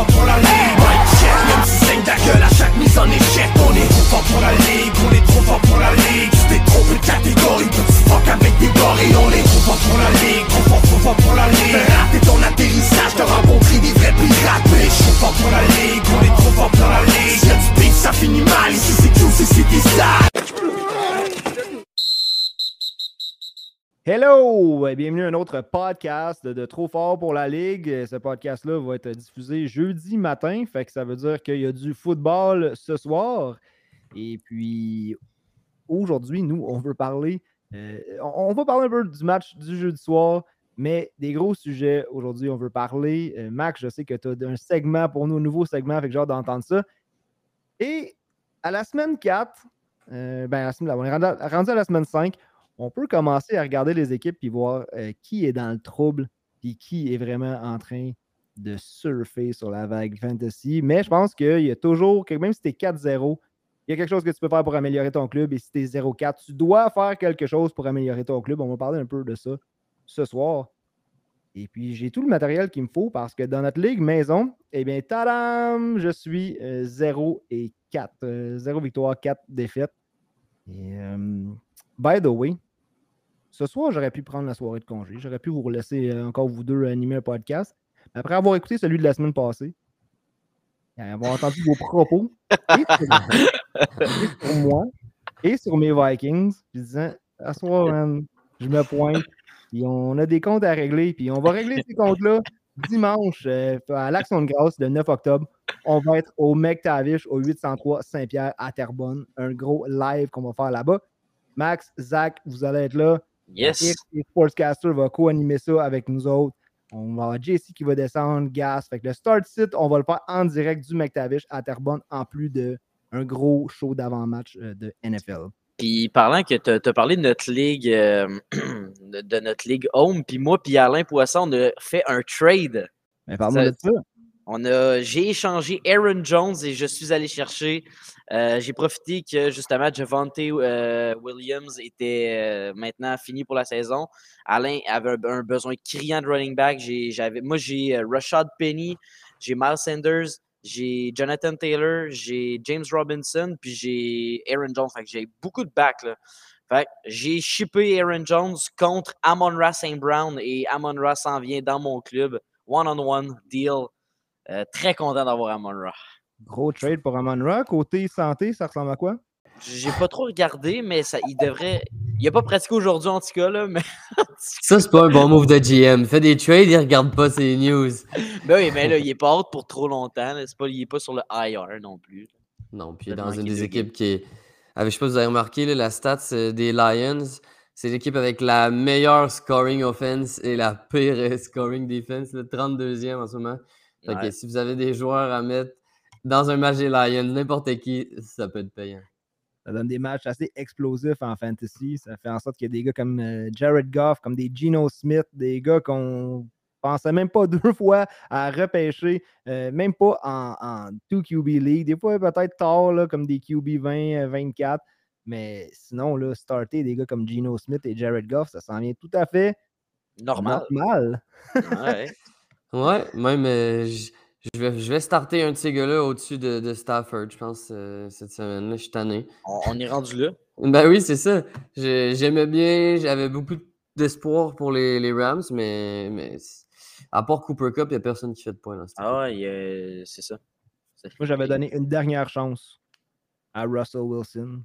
fort pour la Hello! et Bienvenue à un autre podcast de, Trop Fort pour la Ligue. Ce podcast-là va être diffusé jeudi matin, fait que ça veut dire qu'il y a du football ce soir. Et puis, aujourd'hui, nous, on veut parler, euh, on, va parler un peu du match du jeudi soir, mais des gros sujets aujourd'hui, on veut parler. Euh, Max, je sais que tu as un segment pour nous, un nouveau segment, fait que j'ai hâte d'entendre ça. Et à la semaine 4, euh, ben, la semaine- on est rendu à la semaine 5, on peut commencer à regarder les équipes et voir euh, qui est dans le trouble et qui est vraiment en train de surfer sur la vague fantasy. Mais je pense qu'il y a toujours, même si tu es 4-0, il y a quelque chose que tu peux faire pour améliorer ton club. Et si tu es 0-4, tu dois faire quelque chose pour améliorer ton club. On va parler un peu de ça ce soir. Et puis, j'ai tout le matériel qu'il me faut parce que dans notre ligue maison, eh bien, tadam, je suis euh, 0 et 4. euh, 0 victoire, 4 défaites. Et, euh, by the way, ce soir, j'aurais pu prendre la soirée de congé. J'aurais pu vous laisser euh, encore vous deux animer un podcast. Après avoir écouté celui de la semaine passée, et avoir entendu vos propos, et sur, moi, et sur mes Vikings, je disais, à soir, man, je me pointe, puis on a des comptes à régler, puis on va régler ces comptes-là dimanche euh, à l'Action de grâce le 9 octobre. On va être au McTavish au 803 Saint-Pierre à Terrebonne. Un gros live qu'on va faire là-bas. Max, Zach, vous allez être là. Yes. Et Sportscaster va co-animer ça avec nous autres. On va avoir JC qui va descendre, Gas. Fait que le start site, on va le faire en direct du McTavish à Terrebonne, en plus de un gros show d'avant-match euh, de NFL. Puis parlant que tu as parlé de notre ligue euh, de, notre ligue home, puis moi puis Alain Poisson, on a fait un trade. Mais parle-moi Ça- de ça. On a, j'ai échangé Aaron Jones et je suis allé chercher. euh, j'ai profité que justement Javante euh, Williams était euh, maintenant fini pour la saison. Alain avait un, besoin criant de running back. Moi, j'ai Rashad Penny, j'ai Miles Sanders, j'ai Jonathan Taylor, j'ai James Robinson, puis j'ai Aaron Jones. Fait j'ai beaucoup de backs. Fait j'ai shippé Aaron Jones contre Amon Ra St. Brown et Amon Ra s'en vient dans mon club. One-on-one deal. Euh, très content d'avoir Amon Ra. Gros trade pour Amon Ra. Côté santé, ça ressemble à quoi? J'ai pas trop regardé, mais ça, il devrait. Il a pas pratiqué aujourd'hui en tout cas, là, mais. Ça, c'est pas un bon move de GM. Fait des trades, il regarde pas ses news. ben oui, mais là, il est pas out pour trop longtemps. là. C'est Pas, il est pas sur le IR non plus. Non, puis il est dans une des équipes qui est. Ah, je sais pas si vous avez remarqué, là, la stats euh, des Lions, c'est l'équipe avec la meilleure scoring offense et la pire scoring defense, le 32e en ce moment. Fait que Ouais. si vous avez des joueurs à mettre dans un match des Lions, n'importe qui, ça peut être payant. Ça donne des matchs assez explosifs en fantasy. Ça fait en sorte qu'il y a des gars comme euh, Jared Goff, comme des Geno Smith, des gars qu'on pensait même pas deux fois à repêcher, euh, même pas en, en 2 QB League. Des fois, peut-être tard, là, comme des QB 20, euh, 24. Mais sinon, là, starter des gars comme Geno Smith et Jared Goff, ça s'en vient tout à fait Normal. normal. Ouais. Ouais, même, euh, je vais, je vais starter un de ces gars-là au-dessus de, de Stafford, je pense, euh, cette semaine-là. Je suis tanné. On, on est rendu là. Ben oui, c'est ça. J'aimais bien, j'avais beaucoup d'espoir pour les, les Rams, mais, mais à part Cooper Cup, il n'y a personne qui fait de points dans cette Ah ouais, euh, c'est ça. C'est- Moi, j'avais donné une dernière chance à Russell Wilson.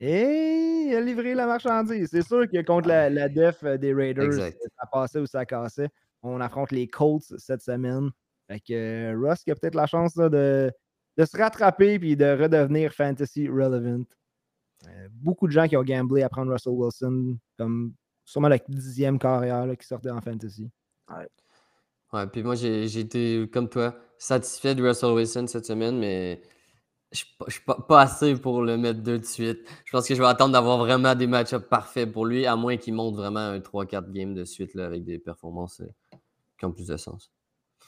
Et il a livré la marchandise. C'est sûr que contre la, la def euh, des Raiders, Exact. ça passait ou ça cassait. On affronte les Colts cette semaine. Fait que euh, Russ qui a peut-être la chance de, se rattraper et de redevenir fantasy relevant. Euh, beaucoup de gens qui ont gamblé à prendre Russell Wilson comme sûrement la dixième carrière qui sortait en fantasy. Ouais, puis moi, j'ai été, comme toi, satisfait de Russell Wilson cette semaine, mais je je suis pas, pas assez pour le mettre deux de suite. Je pense que je vais attendre d'avoir vraiment des match-ups parfaits pour lui, à moins qu'il monte vraiment un 3-4 games de suite là, avec des performances euh, qui ont plus de sens.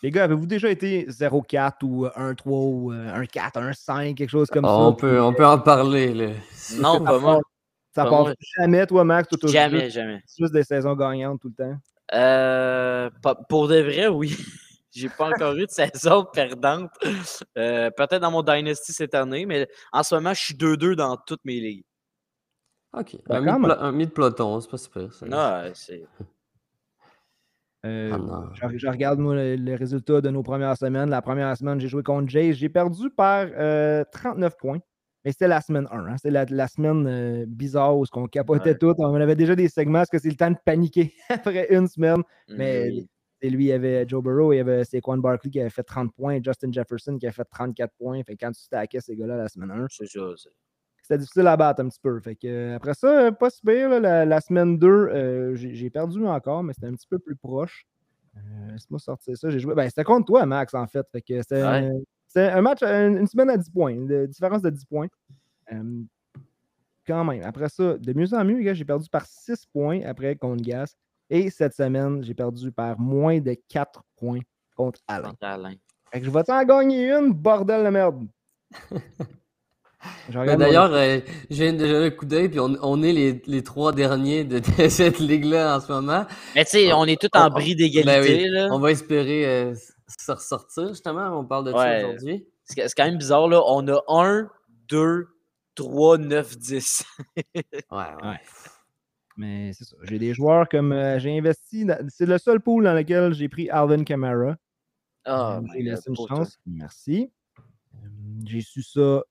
Les gars, avez-vous déjà été 0-4 ou 1-3 ou euh, 1-4, 1-5, quelque chose comme ça? on, peut, on peut en parler. Là. Non, Ça pas moi. Ça Pas passe moi. jamais, toi, Max? Toi, t'as Jamais, juste, jamais. juste des saisons gagnantes tout le temps? Euh, pour de vrai, oui. J'ai pas encore eu de saison perdante. Euh, Peut-être dans mon Dynasty cette année, mais en ce moment, je suis 2-2 dans toutes mes ligues. Ok. Ben, un, mid-peloton, c'est pas super. Ça. Ah, c'est. Euh, Ah je, je regarde moi le, le résultat de nos premières semaines. La première semaine, j'ai joué contre Jace. J'ai perdu par euh, 39 points. Mais c'était la semaine 1. hein. C'était la, la semaine euh, bizarre où on capotait Ouais. tout. On avait déjà des segments. Est-ce que c'est le temps de paniquer après une semaine? Mais Oui. Et lui, il y avait Joe Burrow, il y avait Saquon Barkley qui avait fait 30 points, Justin Jefferson qui avait fait 34 points. Fait quand tu stackais ces gars-là la semaine 1, C'est ça. c'est- c'était difficile à battre un petit peu. Fait que, euh, après ça, euh, pas si pire. là, la, la semaine 2, euh, j'ai perdu encore, mais c'était un petit peu plus proche. Euh, Laisse-moi sortir ça. J'ai joué. Ben, c'était contre toi, Max, en fait. Fait que c'était Ouais. un match, une, une semaine à 10 points. Une différence de 10 points. Euh, quand même. Après ça, de mieux en mieux, gars, j'ai perdu par 6 points après contre Gas. Et cette semaine, j'ai perdu par moins de 4 points contre Alain. Contre Alain. Fait que je vais-tu en gagner une, bordel de merde? D'ailleurs, euh, je viens de jeter un coup d'œil, puis on, on est les, les trois derniers de, de cette ligue-là en ce moment. Mais tu sais, On- on est tous en on- bris Ben d'égalité. oui, là. on va espérer euh, se ressortir, justement. On parle de ça aujourd'hui. C'est quand même bizarre. Là. On a 1, 2, 3, 9, 10. Ouais, ouais. Ouais. Mais c'est ça. J'ai des joueurs comme euh, j'ai investi. dans- C'est le seul pool dans lequel j'ai pris Alvin Kamara. Ah, Euh, j'ai laissé une chance. Merci. Euh, J'ai su ça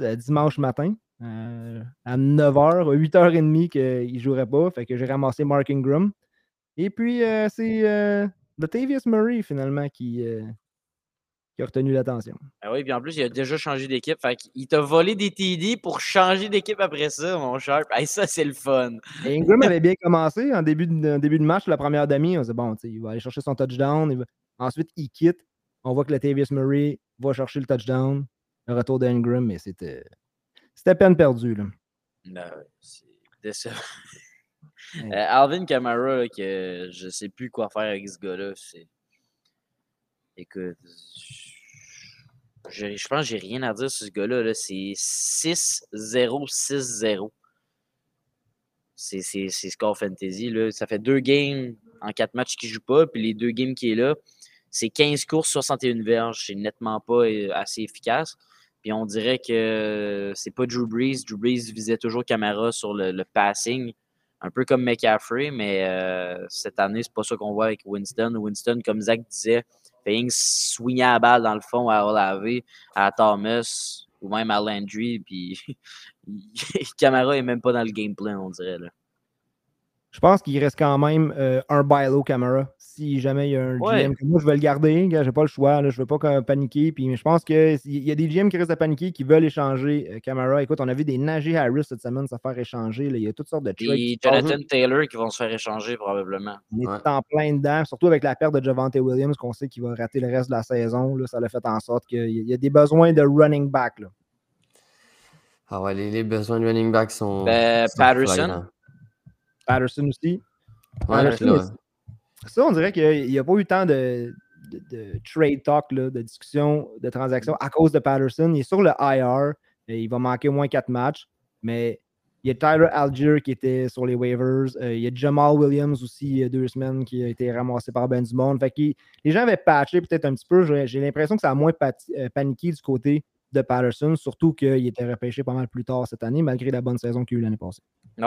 dimanche matin. euh, à 9h, à 8h30 qu'il ne jouerait pas. Fait que j'ai ramassé Mark Ingram. Et puis, euh, c'est euh, Latavius Murray, finalement, qui, euh, qui a retenu l'attention. Ah oui, puis en plus, il a déjà changé d'équipe. Fait qu'il t'a volé des TD pour changer d'équipe après ça, mon cher. Hey, ça, c'est le fun. Et Ingram avait bien commencé en début de, en début de match, la première demi. On se dit, bon, tu sais, il va aller chercher son touchdown. va- Ensuite, il quitte. On voit que Latavius Murray va chercher le touchdown. Le retour d'Ingram, mais c'était c'était peine perdue. Là. Non, c'est décevant. Ouais. Euh, Alvin Kamara, là, que je sais plus quoi faire avec ce gars-là. C'est. Écoute. Je, je pense que j'ai rien à dire sur ce gars-là. là. C'est 6-0-6-0. C'est c'est- c'est score fantasy. Là. Ça fait deux games en quatre matchs qu'il joue pas. Puis les deux games qui est là, c'est 15 courses, 61 verges. C'est nettement pas euh, assez efficace. Puis on dirait que c'est pas Drew Brees. Drew Brees visait toujours Camara sur le, passing, un peu comme McCaffrey, mais euh, cette année, c'est pas ça qu'on voit avec Winston. Winston, comme Zach disait, fait swinger la balle dans le fond à Olave, à Thomas ou même à Landry. Puis Camara est même pas dans le game plan, on dirait. Là. Je pense qu'il reste quand même euh, un buy low camera. Si jamais il y a un Ouais. GM, que moi je vais le garder, gars, j'ai pas le choix, là, je veux pas que- paniquer. Puis je pense qu'il y a des GM qui restent à paniquer, qui veulent échanger euh, Camara. Écoute, on a vu des Najee Harris cette semaine se faire échanger. là. Il y a toutes sortes de trades. Passent. Jonathan Taylor qui vont se faire échanger probablement. On est Ouais. en plein dedans, surtout avec la perte de Javante Williams, qu'on sait qu'il va rater le reste de la saison. Là, ça l'a fait en sorte qu'il y a- il y a des besoins de running back. Là. Ah ouais, les, les besoins de running back sont. Ben, sont Patterson? flagrants. Patterson aussi. Ouais, Patterson, là, mais Ça, on dirait qu'il n'y a pas eu tant de, de- de trade talk, là, de discussion, de transactions à cause de Patterson. Il est sur le IR. et il va manquer au moins quatre matchs. Mais il y a Tyler Algier qui était sur les waivers. euh, il y a Jamal Williams aussi, il y a deux semaines, qui a été ramassé par Ben du Monde. Fait que les gens avaient patché peut-être un petit peu. J'ai l'impression que ça a moins euh, paniqué du côté de Patterson, surtout qu'il était repêché pas mal plus tard cette année, malgré la bonne saison qu'il a eu l'année passée.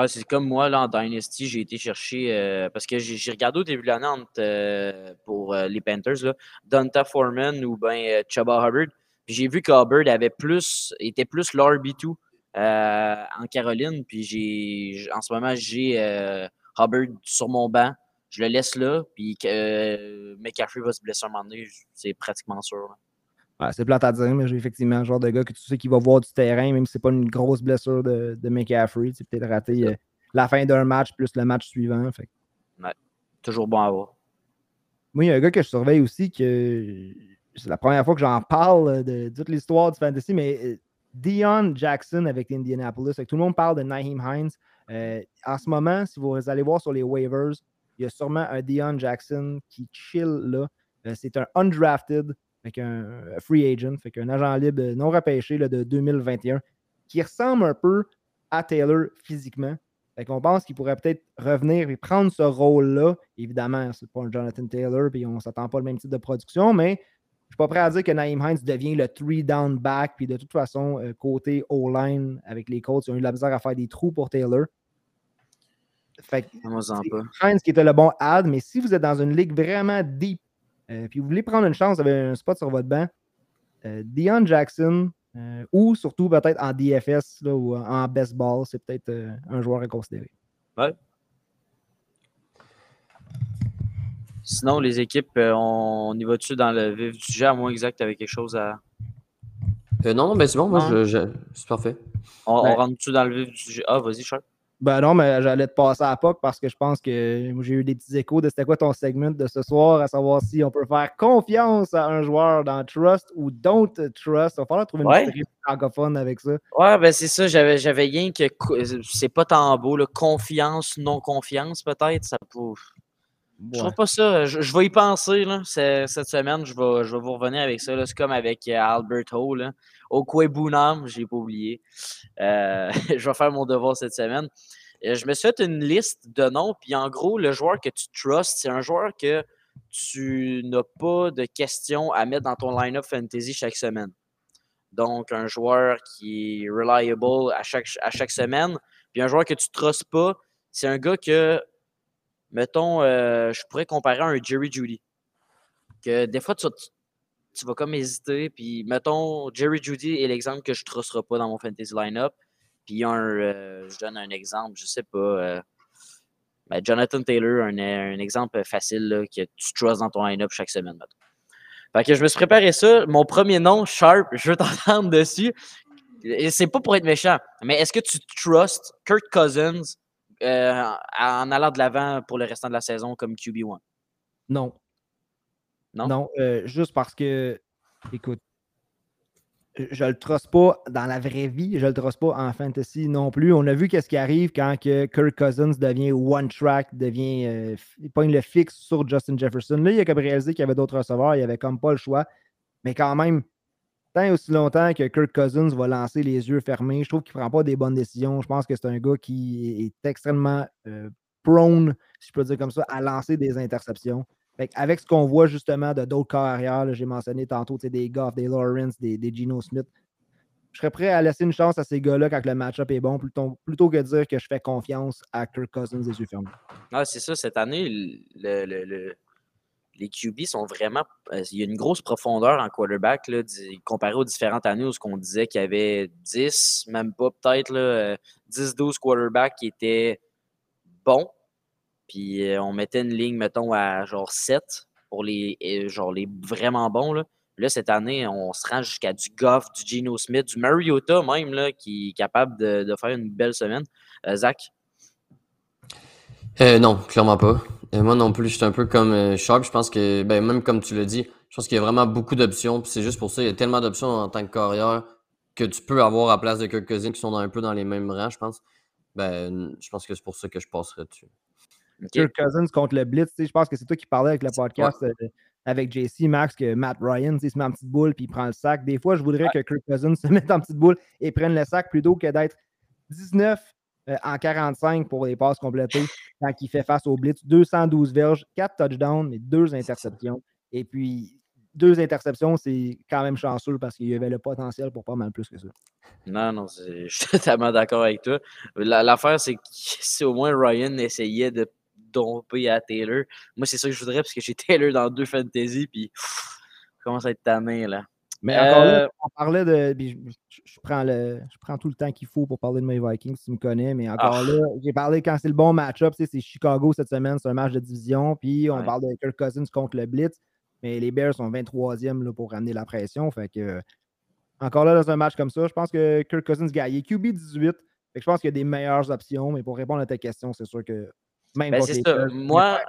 C'est comme moi, là, en Dynasty, j'ai été chercher, euh, parce que j'ai regardé au début de l'année euh, pour euh, les Panthers, là, Donta Foreman ou ben euh, Chuba Hubbard. Puis j'ai vu qu'Hubbard avait plus, était plus l'RB2 euh, en Caroline. Puis j'ai, en ce moment, j'ai Hubbard sur mon banc. Je le laisse là. Puis McCaffrey va se blesser un moment donné, c'est pratiquement sûr. Ouais, c'est plate à dire, mais j'ai effectivement le genre de gars que tu sais qui va voir du terrain, même si c'est pas une grosse blessure de, de McCaffrey. Tu sais, peut-être Ça. euh, la fin d'un match plus le match suivant. Fait. Toujours bon à voir. Moi, il y a un gars que je surveille aussi que c'est la première fois que j'en parle euh, de, de toute l'histoire du fantasy, mais euh, Dion Jackson avec Indianapolis. Fait que tout le monde parle de Naheem Hines. Euh, en ce moment, si vous allez voir sur les waivers, il y a sûrement un Dion Jackson qui chill là. C'est un undrafted, avec un un free agent, fait qu'un agent libre non repêché là, de 2021, qui ressemble un peu à Taylor physiquement. Fait qu'on pense qu'il pourrait peut-être revenir et prendre ce rôle-là. Évidemment, c'est pas un Jonathan Taylor, puis on ne s'attend pas le même type de production, mais je suis pas prêt à dire que Naïm Hines devient le three down back. Puis de toute façon, euh, côté O-line avec les Colts, ils ont eu de la misère à faire des trous pour Taylor. Fait que Hines qui était le bon ad, mais si vous êtes dans une ligue vraiment deep, euh, puis vous voulez prendre une chance, vous avez un spot sur votre banc, euh, Dion Jackson, ou surtout peut-être en DFS ou en best ball, c'est peut-être un joueur à considérer. Ouais. Sinon, les équipes, euh, on, y va-tu dans le vif du sujet, à moins exact, avec quelque chose à. Euh, non, mais c'est bon, moi, je, c'est parfait. On, rentre-tu dans le vif du sujet? Ah, vas-y, Charles. Ben non, mais j'allais te passer à POC parce que je pense que j'ai eu des petits échos de c'était quoi ton segment de ce soir, à savoir si on peut faire confiance à un joueur dans Trust ou Don't Trust. Il va falloir trouver une ouais. francophone avec ça. Ouais, ben c'est ça. J'avais, j'avais rien que. C'est pas tant beau, là. Confiance, non-confiance, peut-être. Ça peut. Je trouve pas ça. Je, vais y penser là, cette semaine. Je vais, je vais vous revenir avec ça. C'est comme avec euh, Alberto. Là. Bunam, je n'ai pas oublié. Euh, je vais faire mon devoir cette semaine. Euh, je me suis fait une liste de noms. Puis en gros, le joueur que tu trustes, c'est un joueur que tu n'as pas de questions à mettre dans ton line-up fantasy chaque semaine. Donc, un joueur qui est reliable à chaque, à chaque semaine. Puis un joueur que tu ne trustes pas, c'est un gars que mettons, euh, je pourrais comparer à un Jerry Judy. Que des fois, tu, vas comme hésiter. Puis, mettons, Jerry Judy est l'exemple que je ne trusterai pas dans mon fantasy lineup. Puis, un, euh, je donne un exemple, je sais pas. Euh, ben, Jonathan Taylor, un, un exemple facile là, que tu trustes dans ton line-up chaque semaine. Mettons. Fait que je me suis préparé ça. Mon premier nom, Sharp, je veux t'entendre dessus. C'est pas pour être méchant, mais est-ce que tu trustes Kurt Cousins euh, en allant de l'avant pour le restant de la saison comme QB1? Non. Non? Non, euh, juste parce que, écoute, je ne le trosse pas dans la vraie vie, je ne le trosse pas en fantasy non plus. On a vu qu'est-ce qui arrive quand que Kirk Cousins devient one track, devient euh, il pogne le fixe sur Justin Jefferson. Là, il a comme réalisé qu'il y avait d'autres receveurs, il n'y avait comme pas le choix. Mais quand même, tant aussi longtemps que Kirk Cousins va lancer les yeux fermés, je trouve qu'il ne prend pas des bonnes décisions. Je pense que c'est un gars qui est extrêmement euh, prone, si je peux dire comme ça, à lancer des interceptions. Avec ce qu'on voit justement de d'autres carrières, j'ai mentionné tantôt des Goff, des Lawrence, des, des, Geno Smith, je serais prêt à laisser une chance à ces gars-là quand le match-up est bon, plutôt, plutôt que de dire que je fais confiance à Kirk Cousins les yeux fermés. Ah, c'est ça, cette année, le les QB sont vraiment. Euh, il y a une grosse profondeur en quarterback là, comparé aux différentes années où on disait qu'il y avait 10, même pas peut-être 10-12 euh, quarterbacks qui étaient bons. Puis euh, on mettait une ligne, mettons, à genre 7 pour les, genre, les vraiment bons. Là. cette année, on se rend jusqu'à du Goff, du Geno Smith, du Mariota même, qui est capable de, faire une belle semaine. Zach? Non, clairement pas moi non plus, je suis un peu comme euh, Sharp. Je pense que, ben, même comme tu l'as dit, je pense qu'il y a vraiment beaucoup d'options. c'est juste pour ça, il y a tellement d'options en tant que carrière que tu peux avoir à place de Kirk Cousins qui sont un peu dans les mêmes rangs, je pense. Ben, je pense que c'est pour ça que je passerai dessus. Kirk Cousins contre le Blitz, je pense que c'est toi qui parlais avec le podcast euh, avec JC Max que Matt Ryan se met en petite boule puis il prend le sac. Des fois, je voudrais que Kirk Cousins se mette en petite boule et prenne le sac plutôt que d'être 19 euh, en 45 pour les passes complétées quand il fait face au Blitz. 212 verges, 4 touchdowns, mais 2 interceptions. Et puis, deux interceptions, c'est quand même chanceux parce qu'il y avait le potentiel pour pas mal plus que ça. Non, non, je suis totalement d'accord avec toi. L'affaire, c'est que si au moins Ryan essayait de domper à Taylor, moi, c'est ça que je voudrais parce que j'ai Taylor dans deux fantasy, puis comment ça va être tanné, là. Mais encore là, euh, on parlait de. Je, prends le, je prends tout le temps qu'il faut pour parler de mes Vikings, si tu me connais, mais encore ah. là, j'ai parlé quand c'est le bon match-up, c'est Chicago cette semaine, c'est un match de division, puis on parle de Kirk Cousins contre le Blitz, mais les Bears sont 23e là, pour ramener la pression. Fait que, encore là, dans un match comme ça, je pense que Kirk Cousins gagne. QB 18, je pense qu'il y a des meilleures options, mais pour répondre à ta question, c'est sûr que même ben, c'est ça. Moi,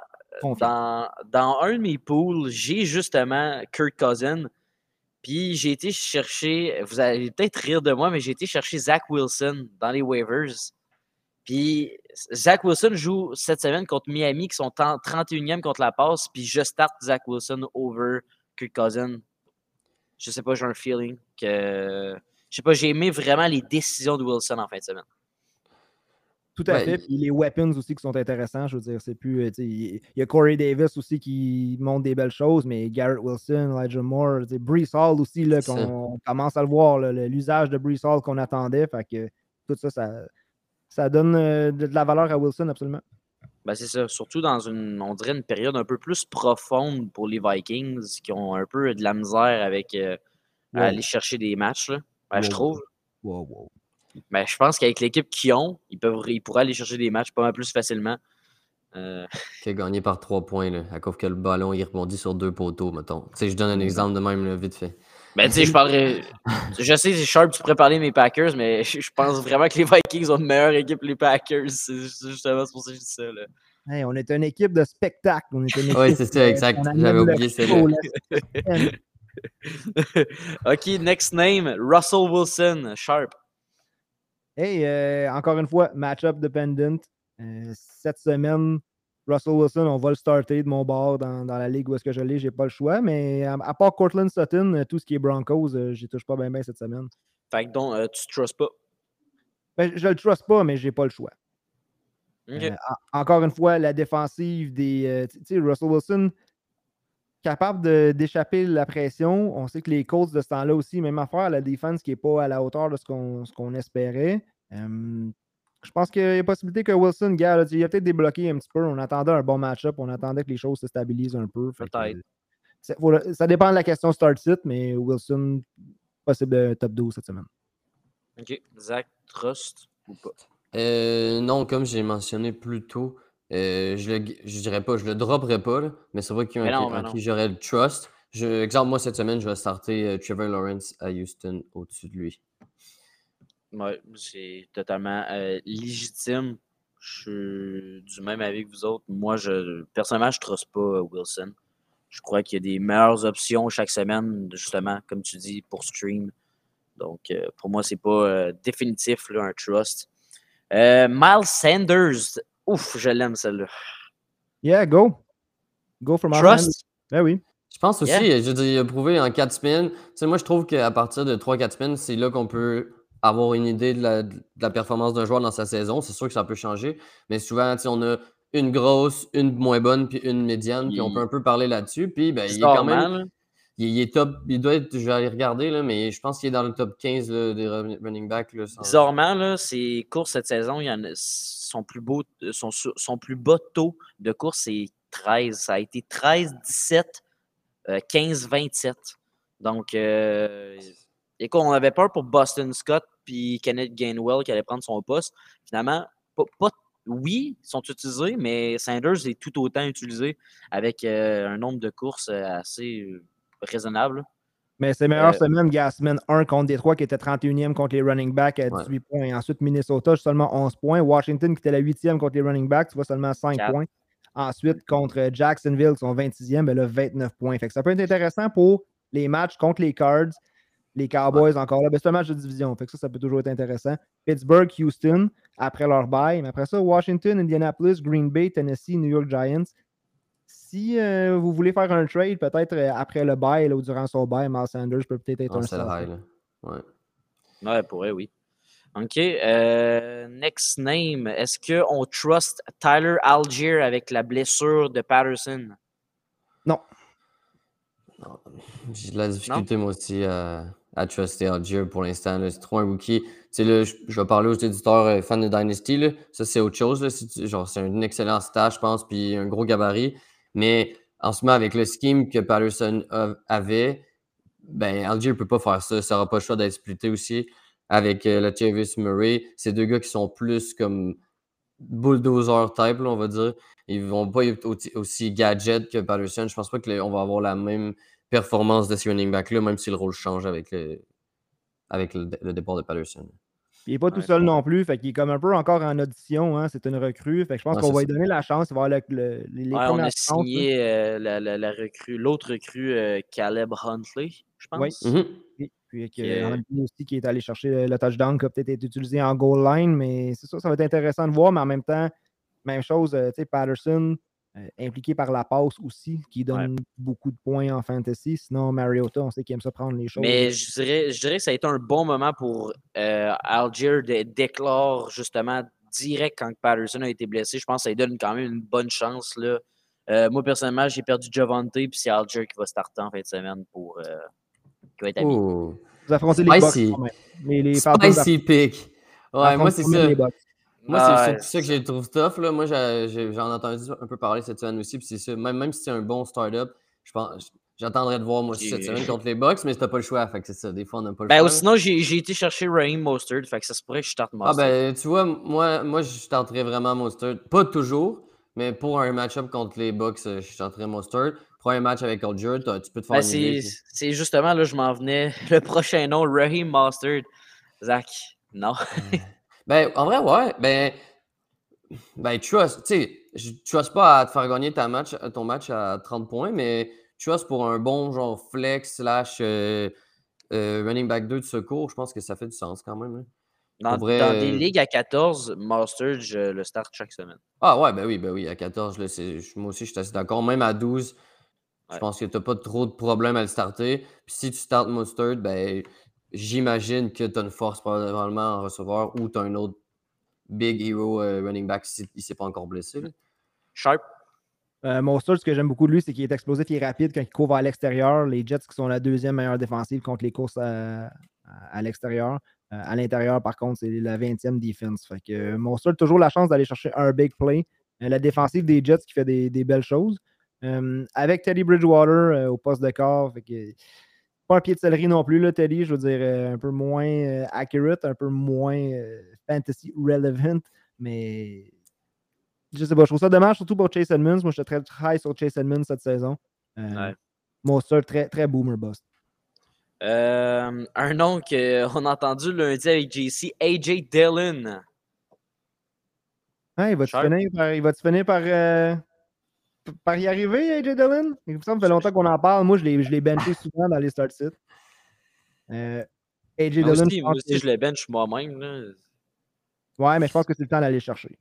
dans, dans un de mes pools, j'ai justement Kirk Cousins. Puis j'ai été chercher, vous allez peut-être rire de moi, mais j'ai été chercher Zach Wilson dans les waivers. Puis Zach Wilson joue cette semaine contre Miami qui sont 31e contre la passe. Puis je starte Zach Wilson over Kirk Cousin. Je sais pas, j'ai un feeling que. Je sais pas, j'ai aimé vraiment les décisions de Wilson en fin de semaine. Tout à Ouais, fait. Puis les weapons aussi qui sont intéressants. Je veux dire, c'est plus. euh, Il y a Corey Davis aussi qui montre des belles choses, mais Garrett Wilson, Elijah Moore, Brees Hall aussi, là, qu'on commence à le voir, l'usage de Brees Hall qu'on attendait. Fait que tout ça, ça, ça donne euh, de, de la valeur à Wilson, absolument. Ben, c'est ça. Surtout dans une, on dirait, une période un peu plus profonde pour les Vikings qui ont un peu de la misère avec euh, à aller chercher des matchs. Là. Ben, je trouve. Wow, wow. Ben, je pense qu'avec l'équipe qu'ils ont, ils, peuvent, ils pourraient aller chercher des matchs pas mal plus facilement. Euh, Qui a gagné par trois points, là, à cause que le ballon il rebondit sur deux poteaux, mettons. Tu sais, je donne un exemple de même, là, vite fait. ben, tu sais, je parlerais. Je sais, c'est Sharp, tu pourrais parler de mes Packers, mais je pense vraiment que les Vikings ont une meilleure équipe que les Packers. C'est justement c'est pour ça que je dis ça. Là. Hey, on est une équipe de spectacle. On est une Ouais, équipe, c'est ça, exact. J'avais oublié celle-là. OK, next name, Russell Wilson, Sharp. Hey, euh, encore une fois, match-up dependent. Euh, cette semaine, Russell Wilson, on va le starter de mon bord dans, dans la ligue où est-ce que je l'ai, j'ai pas le choix. Mais à, à part Cortland Sutton, euh, tout ce qui est Broncos, euh, j'y touche pas bien bien cette semaine. Fait que donc, euh, tu ne trustes pas? Ben, je le trust pas, mais j'ai pas le choix. Euh, encore une fois, la défensive des. euh, tu sais, Russell Wilson, capable d'échapper la pression. On sait que les Colts de ce temps-là aussi, même affaire, la défense qui n'est pas à la hauteur de ce qu'on espérait. Euh, je pense qu'il y a possibilité que Wilson, gars, là, il a peut-être débloqué un petit peu. On attendait un bon match-up. On attendait que les choses se stabilisent un peu. Peut-être. ça dépend de la question start-sit, mais Wilson, possible top 12 cette semaine. OK. Zach, trust ou pas? Euh, non, comme j'ai mentionné plus tôt, euh, je le, je dirais pas, je le dropperais pas, là, mais c'est vrai qu'il y a un qui- qui j'aurais le trust. Je, exemple, moi, cette semaine, je vais starter euh, Trevor Lawrence à Houston au-dessus de lui. Ouais, c'est totalement euh, légitime. Je suis du même avis que vous autres. Moi, je personnellement, je ne truste pas Wilson. Je crois qu'il y a des meilleures options chaque semaine, justement, comme tu dis, pour stream. Donc, pour moi, c'est pas définitif, là, un trust. Miles Sanders. Ouf, je l'aime, celle-là. Yeah, go. Go for my Trust? Ben oui. Je pense aussi, Yeah. je veux dire, il a prouvé en quatre semaines. Tu sais, moi, je trouve qu'à partir de 3-4 semaines, c'est là qu'on peut avoir une idée de la, de la performance d'un joueur dans sa saison. C'est sûr que ça peut changer, mais souvent, tu sais, on a une grosse, une moins bonne, puis une médiane, puis on peut un peu parler là-dessus. Puis, ben, il est quand même. Il, est top. Il doit être. Je vais aller regarder, là, mais je pense qu'il est dans le top 15 là, des run- running backs. Bizarrement, là, ses courses cette saison, son, plus beau, son, son plus bas taux de course, c'est 13. Ça a été 13, 17, euh, 15, 27. Donc, euh, écoute, on avait peur pour Boston Scott puis Kenneth Gainwell qui allait prendre son poste. Finalement, pas, pas- oui, ils sont utilisés, mais Sanders est tout autant utilisé avec euh, un nombre de courses euh, assez euh, raisonnable. Mais c'est meilleure Euh, semaine, gars, semaine 1 contre Détroit qui était 31e contre les running backs à Ouais. 18 points. Ensuite, Minnesota, seulement 11 points. Washington qui était la 8e contre les running backs, tu vois seulement 5 Quatre. points. Ensuite, contre Jacksonville, qui sont 26e, ben là, 29 points. Fait que ça peut être intéressant pour les matchs contre les Cards, les Cowboys encore là. Ben, c'est un match de division. Fait que ça, ça peut toujours être intéressant. Pittsburgh, Houston, après leur bye. Mais après ça, Washington, Indianapolis, Green Bay, Tennessee, New York Giants. Si euh, vous voulez faire un trade, peut-être euh, après le bail ou durant son bail, Miles Sanders peut peut-être être Non, un c'est le starter. high. Ouais. Ouais, pourrait, oui. OK. euh, next name. Est-ce qu'on trust Tyler Algier avec la blessure de Patterson? Non, J'ai de la difficulté, moi aussi, à, à truster Algier pour l'instant. C'est trop un rookie. Tu sais, là, je, je vais parler aux éditeurs euh, fans de Dynasty. là. Ça, c'est autre chose. là. Genre, c'est un excellent stage, je pense, puis un gros gabarit. Mais en ce moment, avec le scheme que Patterson avait, ben, Algier ne peut pas faire ça. Ça n'aura pas le choix d'être splitté aussi avec euh, le Travis Murray. C'est deux gars qui sont plus comme bulldozer type, on va dire. Ils vont pas être aussi, gadget que Patterson. Je pense pas qu'on va avoir la même performance de ce running back-là, même si le rôle change avec le, avec le, le départ de Patterson. Il n'est pas tout seul non plus. Fait qu'il est comme un peu encore en audition. Hein, c'est une recrue. Fait que je pense Ouais, qu'on va lui donner la chance. Il va avoir le- le- les, Ouais, on a chances, signé euh, la, la- la recrue, l'autre recrue, euh, Caleb Huntley, je Oui. pense. Mhm. Oui, Puis Qui que, est- Huntley aussi qui est allé chercher le, touchdown qui a peut-être été utilisé en goal line, mais c'est ça, ça va être intéressant de voir, mais en même temps, même chose, euh, tu sais, Patterson impliqué par la passe aussi, qui donne beaucoup de points en fantasy. Sinon, Mariota, on sait qu'il aime ça prendre les choses. Mais je dirais, je dirais que ça a été un bon moment pour euh, Algier de d'éclore justement direct quand Patterson a été blessé. Je pense que ça lui donne quand même une bonne chance. Là. Euh, moi, personnellement, j'ai perdu Javante, puis c'est Alger qui va starter en fin de semaine pour. Euh, qui va être ami. Oh. Vous affrontez les Spicy. Même. Mais les Falcons Spicy pick. Ouais, moi, c'est ça. Moi, Ouais, c'est ça que je trouve tough. Là. Moi, j'en ai entendu un peu parler cette semaine aussi. Puis ça. Même, même si c'est un bon start-up, je pense, j'attendrais de voir moi aussi cette semaine contre les Bucks, mais t'as pas le choix. Fait que c'est ça. Des fois, on n'a pas le Ben, choix. sinon, j'ai été chercher Raheem Mostert, fait que ça se pourrait que je starte Ah Mostert. ben, tu vois, moi, moi je tenterais vraiment Mostert. Pas toujours, mais pour un match-up contre les Bucks, euh, je tenterais Mostert. Pour un match avec Alger, tu peux te faire Ben, c'est justement là, je m'en venais. Le prochain nom, Raheem Mostert. Zach, non. Ben, en vrai, ouais. Ben, ben trust. Tu sais, trust pas à te faire gagner ta match, ton match à 30 points, mais trust pour un bon genre flex slash euh, euh, running back 2 de secours, je pense que ça fait du sens quand même. hein. Dans, Pour vrai, dans des euh, ligues à 14, Mostert, je le start chaque semaine. Ah ouais, ben oui, ben oui, à 14, là, moi aussi, je suis assez d'accord. Même à 12, je pense que tu n'as pas trop de problème à le starter. Puis si tu startes Mustard, ben j'imagine que tu as une force probablement en receveur ou tu as un autre big hero euh, running back s'il ne s'est pas encore blessé. là. Sharp, Euh, Mostert, ce que j'aime beaucoup de lui, c'est qu'il est explosif, il est rapide quand il court à l'extérieur. Les Jets qui sont la deuxième meilleure défensive contre les courses à, à- à l'extérieur. Euh, à l'intérieur, par contre, c'est la 20e defense. Fait que euh, Mostert a toujours la chance d'aller chercher un big play. Euh, la défensive des Jets qui fait des, des belles choses. Euh, avec Teddy Bridgewater euh, au poste de corps. Fait que, pas un pied de céleri non plus, là, Teddy. Je veux dire, euh, un peu moins euh, accurate, un peu moins euh, fantasy relevant. Mais je sais pas, je trouve ça dommage, surtout pour Chase Edmonds. Moi, j'étais très high sur Chase Edmonds cette saison. Euh, Ouais. Mostert, très, très boomer bust. Euh, un nom qu'on a entendu lundi avec JC, AJ Dillon. Hein, il va-tu finir par, il finir par, euh, par y arriver, AJ Dillon? Il me semble ça fait longtemps qu'on en parle. Moi, je l'ai, je l'ai benché souvent dans les start sits. Euh, AJ Moi Dillon, aussi, je moi aussi, que- je le bench moi-même. là. ouais, mais je pense que c'est le temps d'aller chercher.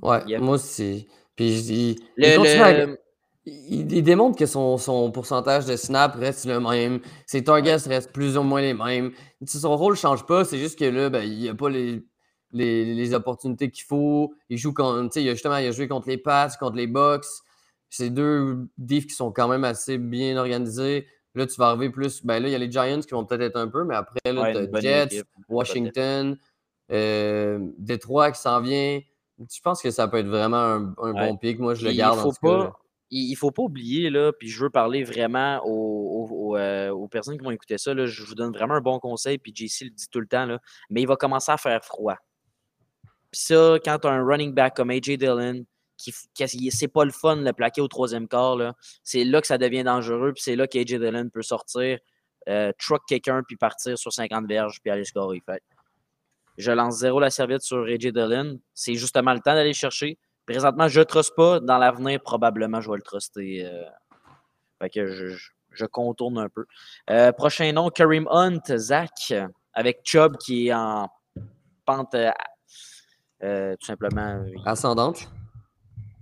Ouais, Yep. moi aussi. Puis il Le- à- le- il- il démontre que son, son pourcentage de snap reste le même. Ses targets restent plus ou moins les mêmes. Son rôle ne change pas. C'est juste que là, ben, il n'y a pas les, les, les opportunités qu'il faut. Il joue contre, tu sais, il a justement il a joué contre les Pats, contre les Bucks. C'est deux diffs qui sont quand même assez bien organisés. Là, tu vas arriver plus. Ben là, il y a les Giants qui vont peut-être être un peu, mais après, là, Ouais, tu bonne Jets, équipe. Washington, euh, Détroit qui s'en vient. Je pense que ça peut être vraiment un, un Ouais. bon pick. Moi, je le garde il en faut cas, là. pas, il, il faut pas oublier, là, puis je veux parler vraiment aux, aux- aux, euh, aux personnes qui vont écouter ça. Là, je vous donne vraiment un bon conseil, puis JC le dit tout le temps, là, mais il va commencer à faire froid. Puis ça, quand tu as un running back comme AJ Dillon, c'est pas le fun le plaquer au troisième quart, c'est là que ça devient dangereux, puis c'est là qu'AJ Dillon peut sortir, euh, truck quelqu'un, puis partir sur 50 verges, puis aller scorer. Fait. Je lance zéro la serviette sur AJ Dillon. C'est justement le temps d'aller chercher. Présentement, je ne truste pas. Dans l'avenir, probablement, je vais le truster. euh. Fait que je, contourne un peu. Euh, prochain nom, Kareem Hunt, Zach, avec Chubb qui est en pente euh, tout simplement Ascendante.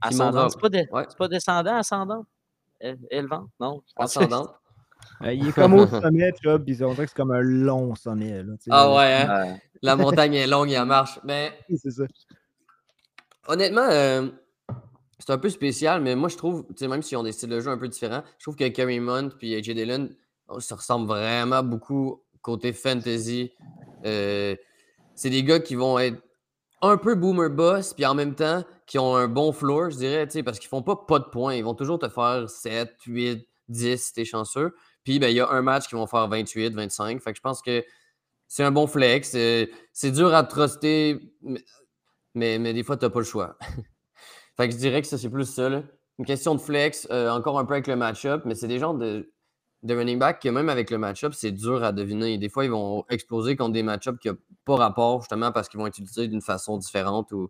Ascendante. C'est pas, de- Ouais. c'est pas descendant, ascendant? É- Élevant? Non. Ascendante. Euh, il est comme au sommet, Chubb, puis on dirait que c'est comme un long sommet. Là, Ah là. ouais, hein? La montagne est longue, il en marche. Mais C'est ça. honnêtement, euh, c'est un peu spécial, mais moi je trouve, tu sais, même s'ils ont des styles de jeu un peu différents, je trouve que Kerry Hunt et AJ Dillon, oh, ça ressemble vraiment beaucoup côté fantasy. Euh, c'est des gars qui vont être un peu boomer boss, puis en même temps, qui ont un bon floor, je dirais, parce qu'ils font pas pas de points. Ils vont toujours te faire 7, 8, 10 si t'es chanceux. Puis ben, il y a un match qui vont faire 28, 25. Fait que je pense que c'est un bon flex. C'est dur à truster, mais, mais, des fois, t'as pas le choix. fait que je dirais que ça, c'est plus ça. là. Une question de flex, euh, encore un peu avec le match-up, mais c'est des genres de, de running back que même avec le match-up, c'est dur à deviner. Des fois, ils vont exploser contre des match-ups qui n'ont pas rapport, justement parce qu'ils vont être utilisés d'une façon différente. Ou...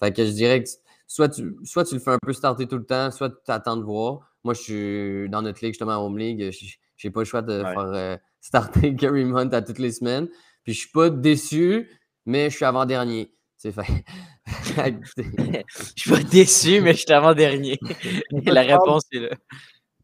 Fait que je dirais que soit tu, soit tu le fais un peu starter tout le temps, soit tu attends de voir. Moi, je suis dans notre ligue, justement, Home League, je n'ai pas le choix de Ouais. faire euh, starter Gary Hunt à toutes les semaines. Puis je suis pas déçu, mais je suis avant-dernier. C'est fait. Je suis pas déçu, mais je suis avant-dernier. La réponse est là.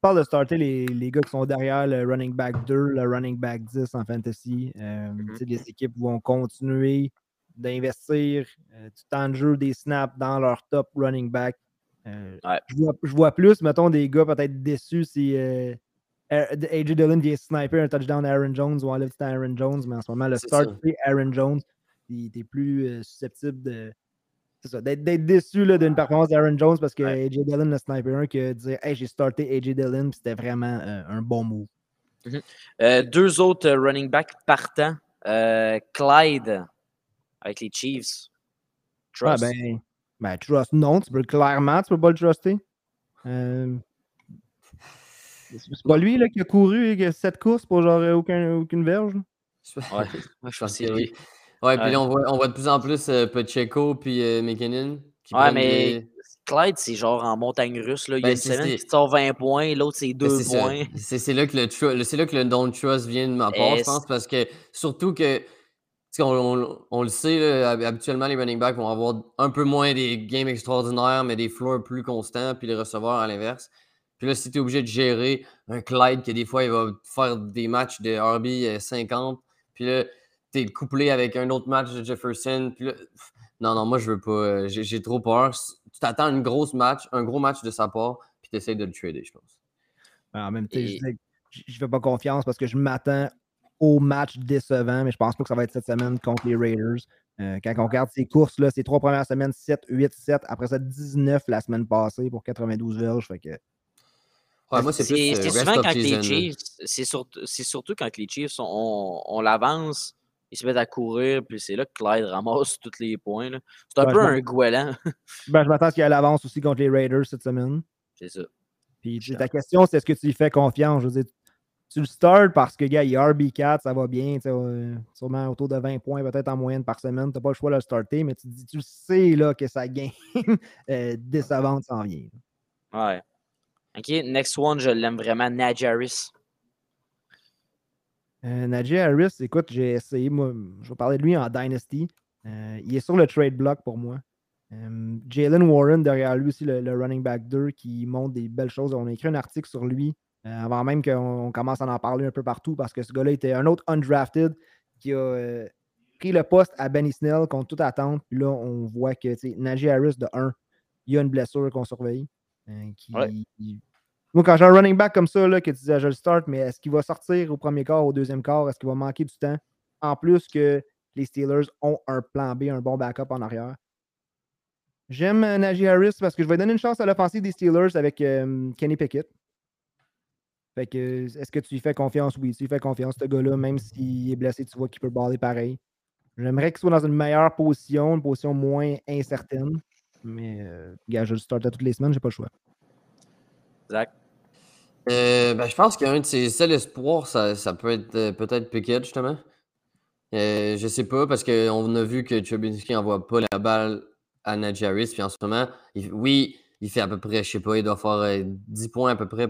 Je parle de starter les, les gars qui sont derrière le running back 2, le running back 10 en fantasy. Euh, Mhm. Les équipes vont continuer d'investir euh, du temps de jeu, des snaps dans leur top running back. Euh, Ouais. je, vois, je vois plus, mettons, des gars peut-être déçus si euh, AJ Dillon vient sniper un touchdown à Aaron Jones ou enlève du temps à Aaron Jones, mais en ce moment, le start, c'est Aaron Jones. Il était plus susceptible de. C'est ça, d'être d'être déçu là, d'une performance d'Aaron Jones parce que Ouais. AJ Dillon a sniper un que de dire Hey, j'ai starté AJ Dillon, puis c'était vraiment euh, un bon move. Euh, deux autres euh, running backs partants. Euh, Clyde avec les Chiefs. Ah, Trust. ben, ben, trust, non, tu peux clairement, tu peux pas le truster. Euh, c'est pas lui là, qui a couru qui a sept courses pour genre aucun, aucune verge. Ouais, moi, je pense que c'est lui. Oui. Ouais, puis là, on voit, on voit de plus en plus euh, Pacheco puis euh, McKinnon. qui Ouais, mais des- Clyde, c'est genre en montagne russe. Là. Il y a Ben, une semaine qui sort 20 points, l'autre c'est Ben, 2 c'est ça. points. C'est là que le c'est là que le don't trust vient de ma part, je pense, parce que surtout que on, on- on le sait, là, habituellement, les running backs vont avoir un peu moins des games extraordinaires, mais des floors plus constants, puis les receveurs à l'inverse. Puis là, si tu es obligé de gérer un Clyde qui, des fois, il va faire des matchs de RB euh, 50, puis là, tu es couplé avec un autre match de Jefferson, puis là, pff, non, non, moi, je veux pas. euh, J'ai trop peur. Tu t'attends une grosse match, un gros match de sa part, puis tu essaies de le trader, je pense. Ben, en même temps, je Et- je fais pas confiance parce que je m'attends au match décevant, mais je pense pas que ça va être cette semaine contre les Raiders. Euh, quand on regarde ces courses, là, ces trois premières semaines, 7, 8, 7, après ça, 19 la semaine passée pour 92 verges. Fait que, Ouais, moi, c'est euh, souvent quand les season. Chiefs, c'est surtout, quand les Chiefs, on l'avance, ils se mettent à courir, puis c'est là que Clyde ramasse tous les points. C'est un peu un Gouelan, ben, je m'attends qu'il y ait l'avance aussi contre les Raiders cette semaine. c'est ça. Puis ta question, c'est est-ce que tu lui fais confiance? Je veux dire, tu le starts parce que, gars, il est RB4, ça va bien, euh, sûrement autour de 20 points peut-être en moyenne par semaine. Tu n'as pas le choix de le starter, mais tu, dis, tu sais là, que sa game euh, décevante s'en vient. Ouais. OK, next one, je l'aime vraiment, Najaris. Euh, Najee Harris, écoute, j'ai essayé, moi, je vais parler de lui en Dynasty. Euh, il est sur le trade block pour moi. Euh, Jalen Warren, derrière lui aussi, le, le running back 2, qui montre des belles choses. On a écrit un article sur lui euh, avant même qu'on on commence à en parler un peu partout parce que ce gars-là était un autre undrafted qui a pris le poste à Benny Snell contre toute attente. Puis là, on voit que Najee Harris, de 1, il y a une blessure qu'on surveille. qui, Ouais. Moi, quand j'ai un running back comme ça, là, que tu disais, je le start, mais est-ce qu'il va sortir au premier quart, au deuxième quart? Est-ce qu'il va manquer du temps? En plus que les Steelers ont un plan B, un bon backup en arrière. J'aime euh, Najee Harris parce que je vais donner une chance à l'offensive des Steelers avec euh, Kenny Pickett. Fait que, est-ce que tu lui fais confiance? Oui, tu lui fais confiance, ce gars-là, même s'il est blessé, tu vois qu'il peut baller pareil. J'aimerais qu'il soit dans une meilleure position, une position moins incertaine. Mais, euh, gars, je le start à toutes les semaines, j'ai pas le choix. Zach? Euh, ben, je pense qu'un de ses seuls espoirs, ça, ça peut être euh, peut-être Pickett, justement. Euh, je sais pas, parce qu'on a vu que Trubisky n'envoie pas la balle à Najee Harris, puis en ce moment, oui, il fait à peu près, je sais pas, il doit faire euh, 10 points à peu près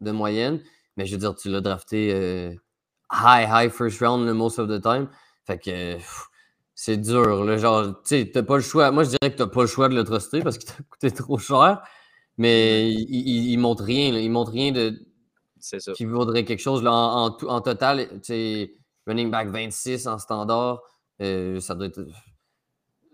de moyenne, mais je veux dire, tu l'as drafté high, high first round le most of the time. Fait que c'est dur, genre, tu sais, t'as pas le choix. Moi, je dirais que t'as pas le choix de le truster parce qu'il t'a coûté trop cher, mais il, il, il montre rien, là, il montre rien de, C'est ça. qui vaudrait quelque chose là, en, en tout- en total. tu sais, running back 26 en standard, euh, ça doit être.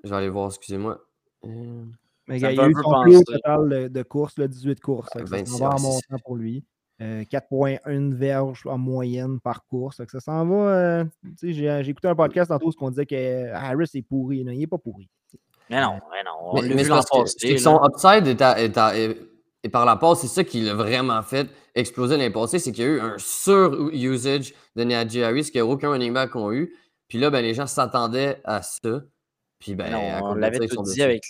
Je vais aller voir, excusez-moi. Euh, Mais gars, il y a eu un peu son plus total de, de courses, là, 18 courses. Ça 26, s'en va en montant pour lui. Euh, 4.1 verges en moyenne par course. Ça s'en va. euh, tu sais, j'ai, j'ai écouté un podcast tantôt où on disait que Harris est pourri. Non, il n'est pas pourri. Mais non, mais non. On mais vu passé. son upside est, à- est à- est- est par la passe, c'est ça qui l'a vraiment fait exploser l'année passée, c'est qu'il y a eu un sur-usage de Najee Harris qu'il n'y a aucun running back qu'on a eu. Puis là, ben, les gens s'attendaient à ça. Puis ben, Non, on l'avait tout dit avec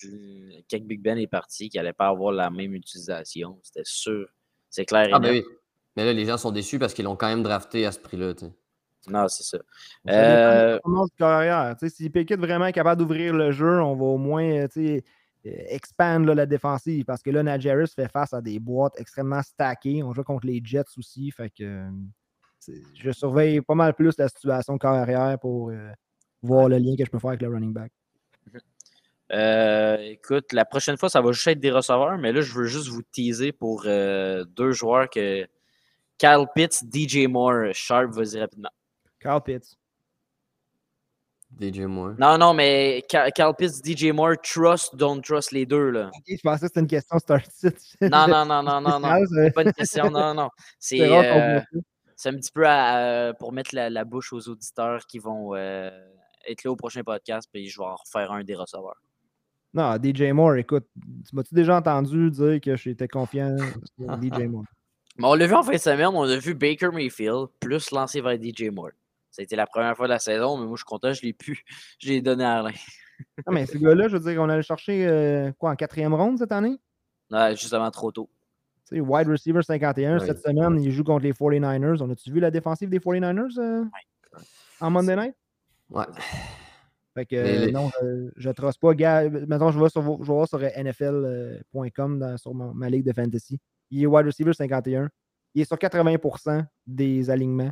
quand Big Ben est parti qu'il n'allait pas avoir la même utilisation. C'était sûr. C'est clair et Ah ben oui. Mais là, les gens sont déçus parce qu'ils l'ont quand même drafté à ce prix-là. Non, c'est ça. Ça Euh, performance du si Pickett vraiment est capable d'ouvrir le jeu, on va au moins euh, euh, expand là, la défensive. Parce que là, Najee Harris fait face à des boîtes extrêmement stackées. On joue contre les Jets aussi. Fait que euh, je surveille pas mal plus la situation carrière pour euh, voir le lien que je peux faire avec le running back. Euh, écoute, la prochaine fois, ça va juste être des receveurs, mais là, je veux juste vous teaser pour euh, deux joueurs que Kyle Pitts, DJ Moore, Sharp, vas-y rapidement. Carl Pitts. DJ Moore. Non, non, mais Carl Pitts, DJ Moore, trust, don't trust les deux. Là. Ok, je pensais que c'était une question start. Non, non, non, non, non, non. C'est pas une question, non, non. C'est euh, c'est un petit peu à- pour mettre la, la bouche aux auditeurs qui vont euh, être là au prochain podcast, puis je vais en refaire un des receveurs. Non, DJ Moore, écoute, tu m'as-tu déjà entendu dire que j'étais confiant sur DJ Moore? Mais on l'a vu en fin de semaine, on a vu Baker Mayfield plus lancé vers DJ Moore. Ça a été la première fois de la saison, mais moi je suis content, je l'ai pu. Je l'ai donné à Alain. Non, mais ce gars-là, je veux dire, on allait chercher euh, quoi en quatrième ronde cette année? Ouais, justement trop tôt. Tu sais, wide receiver 51, Ouais. cette semaine, il joue contre les 49ers. On a-tu vu la défensive des 49ers euh, en Monday night? Ouais. Fait que Mais euh, les- non, je, je trosse pas. Gars, maintenant, je vais sur, vos- je vais voir sur NFL.com sur ma, ma ligue de fantasy. Il est wide receiver 51. Il est sur 80% des alignements.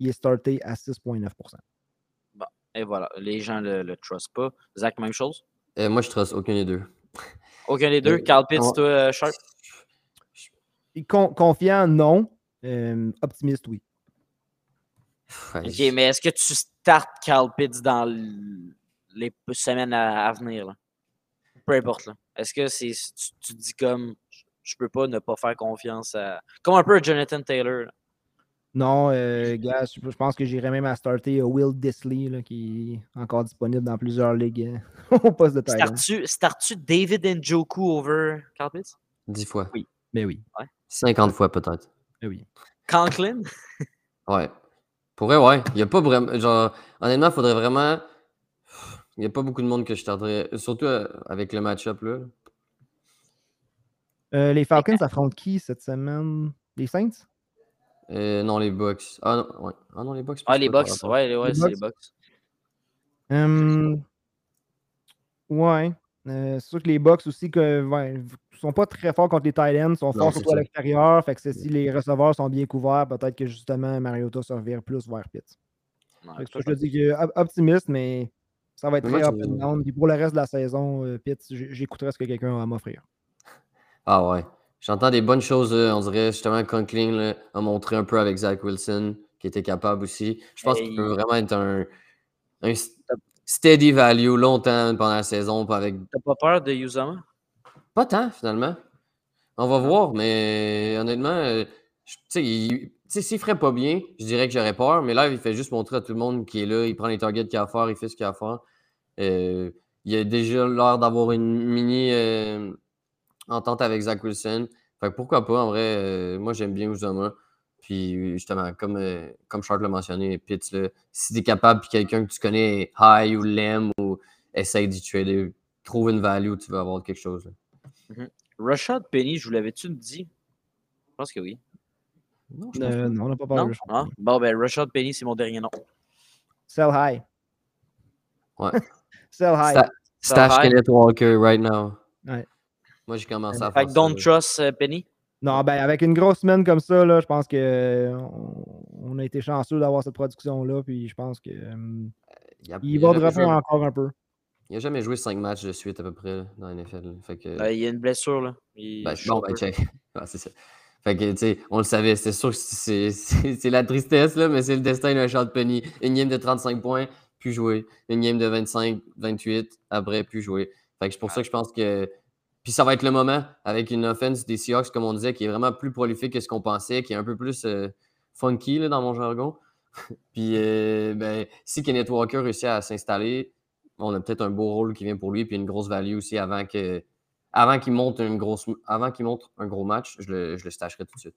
Il est starté à 6,9%. Et voilà, les gens le, le trust pas. Zach, même chose? Euh, moi, je trust aucun des deux. Aucun des deux? Euh, Carl Pitts, on- toi, euh, Sharp? Con- confiant, non. Euh, optimiste, oui. Ouais, Ok, mais est-ce que tu startes Carl Pitts dans les semaines à, à venir? Là? Peu importe. là. Est-ce que c'est tu, tu te dis comme je peux pas ne pas faire confiance à. Comme un peu à Jonathan Taylor. là. Non, euh, gars, je, je pense que j'irais même à starter euh, Will Disley, là, qui est encore disponible dans plusieurs ligues euh, au poste de. Startes-tu startes-tu David Njoku over Carl Pitts? Dix fois. Oui. Mais oui. 50 fois peut-être. Mais oui. Conklin? Ouais. Pour vrai, ouais. Il y a pas vraiment. Genre, honnêtement, il faudrait vraiment. Il n'y a pas beaucoup de monde que je tarderais. Surtout avec le match-up là. Euh, les Falcons affrontent qui cette semaine? Les Saints? Euh, non, les Bucks. Ah non, ouais. ah non les. Ouais, c'est les rapport. Ouais, les- ouais Les c'est les. Hum, ouais. Euh, c'est sûr que les Bucks aussi que, ouais, sont pas très forts contre les tight ends, sont forts surtout à ça. l'extérieur. Fait que c'est- si les receveurs sont bien couverts, peut-être que justement Mariota se revient plus vers Pitts. Ouais, Fait que ça, je te dis que op- optimiste, mais ça va être Mais très up and down. Puis pour le reste de la saison, euh, Pitts, j- j'écouterai ce que quelqu'un a à m'offrir. Ah ouais. J'entends des bonnes choses, là. on dirait justement Conklin là, a montré un peu avec Zach Wilson, qui était capable aussi. Je pense qu'il peut vraiment être un, steady value longtemps pendant la saison, avec T'as pas peur de Uzama? Pas tant, finalement. On va voir, mais honnêtement, euh, s'il ferait pas bien, je dirais que j'aurais peur, mais là, il fait juste montrer à tout le monde qu'il est là, il prend les targets qu'il a à faire, il fait ce qu'il a à faire. Euh, il a déjà l'air d'avoir une mini euh, entente avec Zach Wilson. Fait que pourquoi pas, en vrai, euh, moi j'aime bien Uzama. Puis justement, comme, euh, comme Charles l'a mentionné, Pitts, là, si tu es capable, puis quelqu'un que tu connais est high ou l'aime ou essaye d'y trader, trouve une value, tu vas avoir quelque chose. là. Rashad Penny, je vous l'avais-tu dit? Je pense que oui. Non, je pense Euh, non, on n'a pas parlé Non? de ça. Ah, Bon, ben, Rashad Penny, c'est mon dernier nom. Sell high. Ouais. Sell high. Sta- Stash high. Kenneth Walker right now. Ouais. Moi, j'ai commencé à Fait faire que ça. don't trust euh, Penny? Non, ben avec une grosse semaine comme ça, là, je pense que euh, on, on a été chanceux d'avoir cette production-là. Puis je pense que euh, Il, a, il il va encore un peu. il a jamais joué 5 matchs de suite à peu près là, dans la NFL. Fait que, Euh, il y a une blessure, là. Il- ben, je suis bon, ben, check. Ouais, c'est ça. Fait que, tu sais, on le savait, c'était sûr que c'est c'est- c'est la tristesse, là, mais c'est le destin d'un Charles Penny. Une game de 35 points, plus jouer. Une game de 25, 28, après, plus jouer. Fait que c'est pour ça que je pense que. Puis ça va être le moment avec une offense des Seahawks, comme on disait, qui est vraiment plus prolifique que ce qu'on pensait, qui est un peu plus euh, funky là, dans mon jargon. puis euh, ben, si Kenneth Walker réussit à s'installer, on a peut-être un beau rôle qui vient pour lui, puis une grosse value aussi avant que avant qu'il monte une grosse avant qu'il montre un gros match, je le, je le stacherai tout de suite.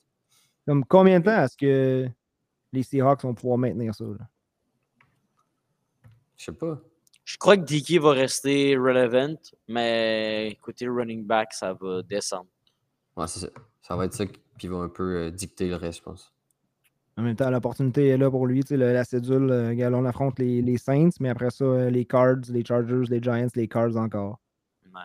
Comme combien de temps est-ce que les Seahawks vont pouvoir maintenir ça? là? Je sais pas. Je crois que Dickey va rester relevant, mais côté running back, ça va descendre. Ouais, c'est ça. Ça va être ça qui va un peu euh, dicter le reste, je pense. En même temps, l'opportunité est là pour lui. tu sais, le- la cédule, euh, on affronte les, les Saints, mais après ça, euh, les Cards, les Chargers, les Giants, les Cards encore. Ouais.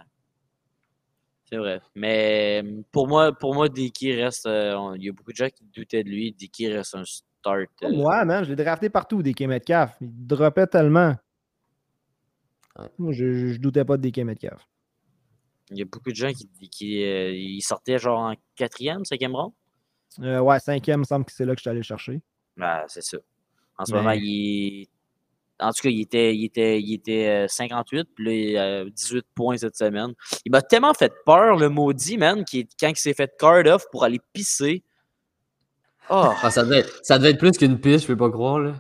C'est vrai. Mais pour moi, pour moi, Dickey reste. euh, on- il y a beaucoup de gens qui doutaient de lui. Dickey reste un start. euh, Moi, man, je l'ai drafté partout, DK Metcalf. Il droppait tellement. Moi, je, je, doutais pas de DK Metcalf. Il y a beaucoup de gens qui, qui euh, ils sortaient genre en quatrième, cinquième rang. Euh, ouais, cinquième, il me semble que c'est là que je suis allé le chercher. Ben, c'est ça. En ce Mais- moment, il En tout cas, il était, il était, il était 58, puis là, il a 18 points cette semaine. Il m'a tellement fait peur, le maudit, man, qui, quand il s'est fait card off pour aller pisser. Oh. Ah, ça, devait, ça devait être plus qu'une piste, je peux pas croire. Là.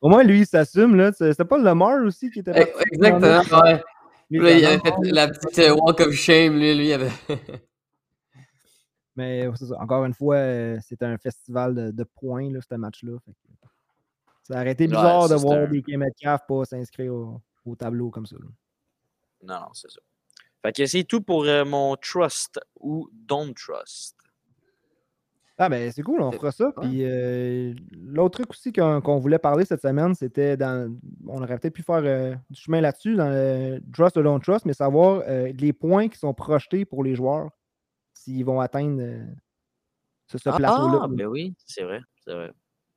Au moins, lui, il s'assume. là. C'était pas le Lamar aussi qui était Eh, Exactement, ouais. Il avait fait la petite euh, walk of shame, lui, lui avait. Mais ça. encore une fois, euh, c'était un festival de, de points, là, ce match-là. Ça aurait été bizarre de voir un- des Metcalf pas s'inscrire au, au tableau comme ça. là. Non, non, c'est ça. Fait que c'est tout pour euh, mon trust ou don't trust. Ah ben c'est cool, on fera ça. Puis euh, l'autre truc aussi qu'on voulait parler cette semaine, c'était dans. On aurait peut-être pu faire euh, du chemin là-dessus, dans le trust ou don't trust, mais savoir euh, les points qui sont projetés pour les joueurs, s'ils vont atteindre ce, ce plateau-là. Ah, ben oui, c'est vrai, c'est vrai.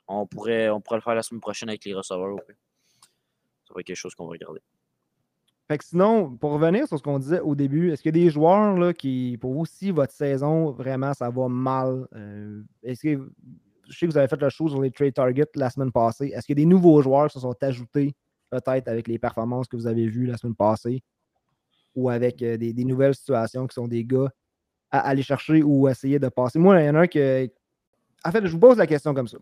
On pourrait, on pourrait le faire la semaine prochaine avec les receveurs. Ça va être quelque chose qu'on va regarder. Fait que sinon, pour revenir sur ce qu'on disait au début, est-ce qu'il y a des joueurs là, qui, pour vous, si votre saison, vraiment, ça va mal, euh, est-ce que, je sais que vous avez fait le show sur les trade targets la semaine passée, est-ce qu'il y a des nouveaux joueurs qui se sont ajoutés, peut-être avec les performances que vous avez vues la semaine passée, ou avec euh, des, nouvelles situations qui sont des gars à aller chercher ou essayer de passer? Moi, il y en a un que. En fait, je vous pose la question comme ça.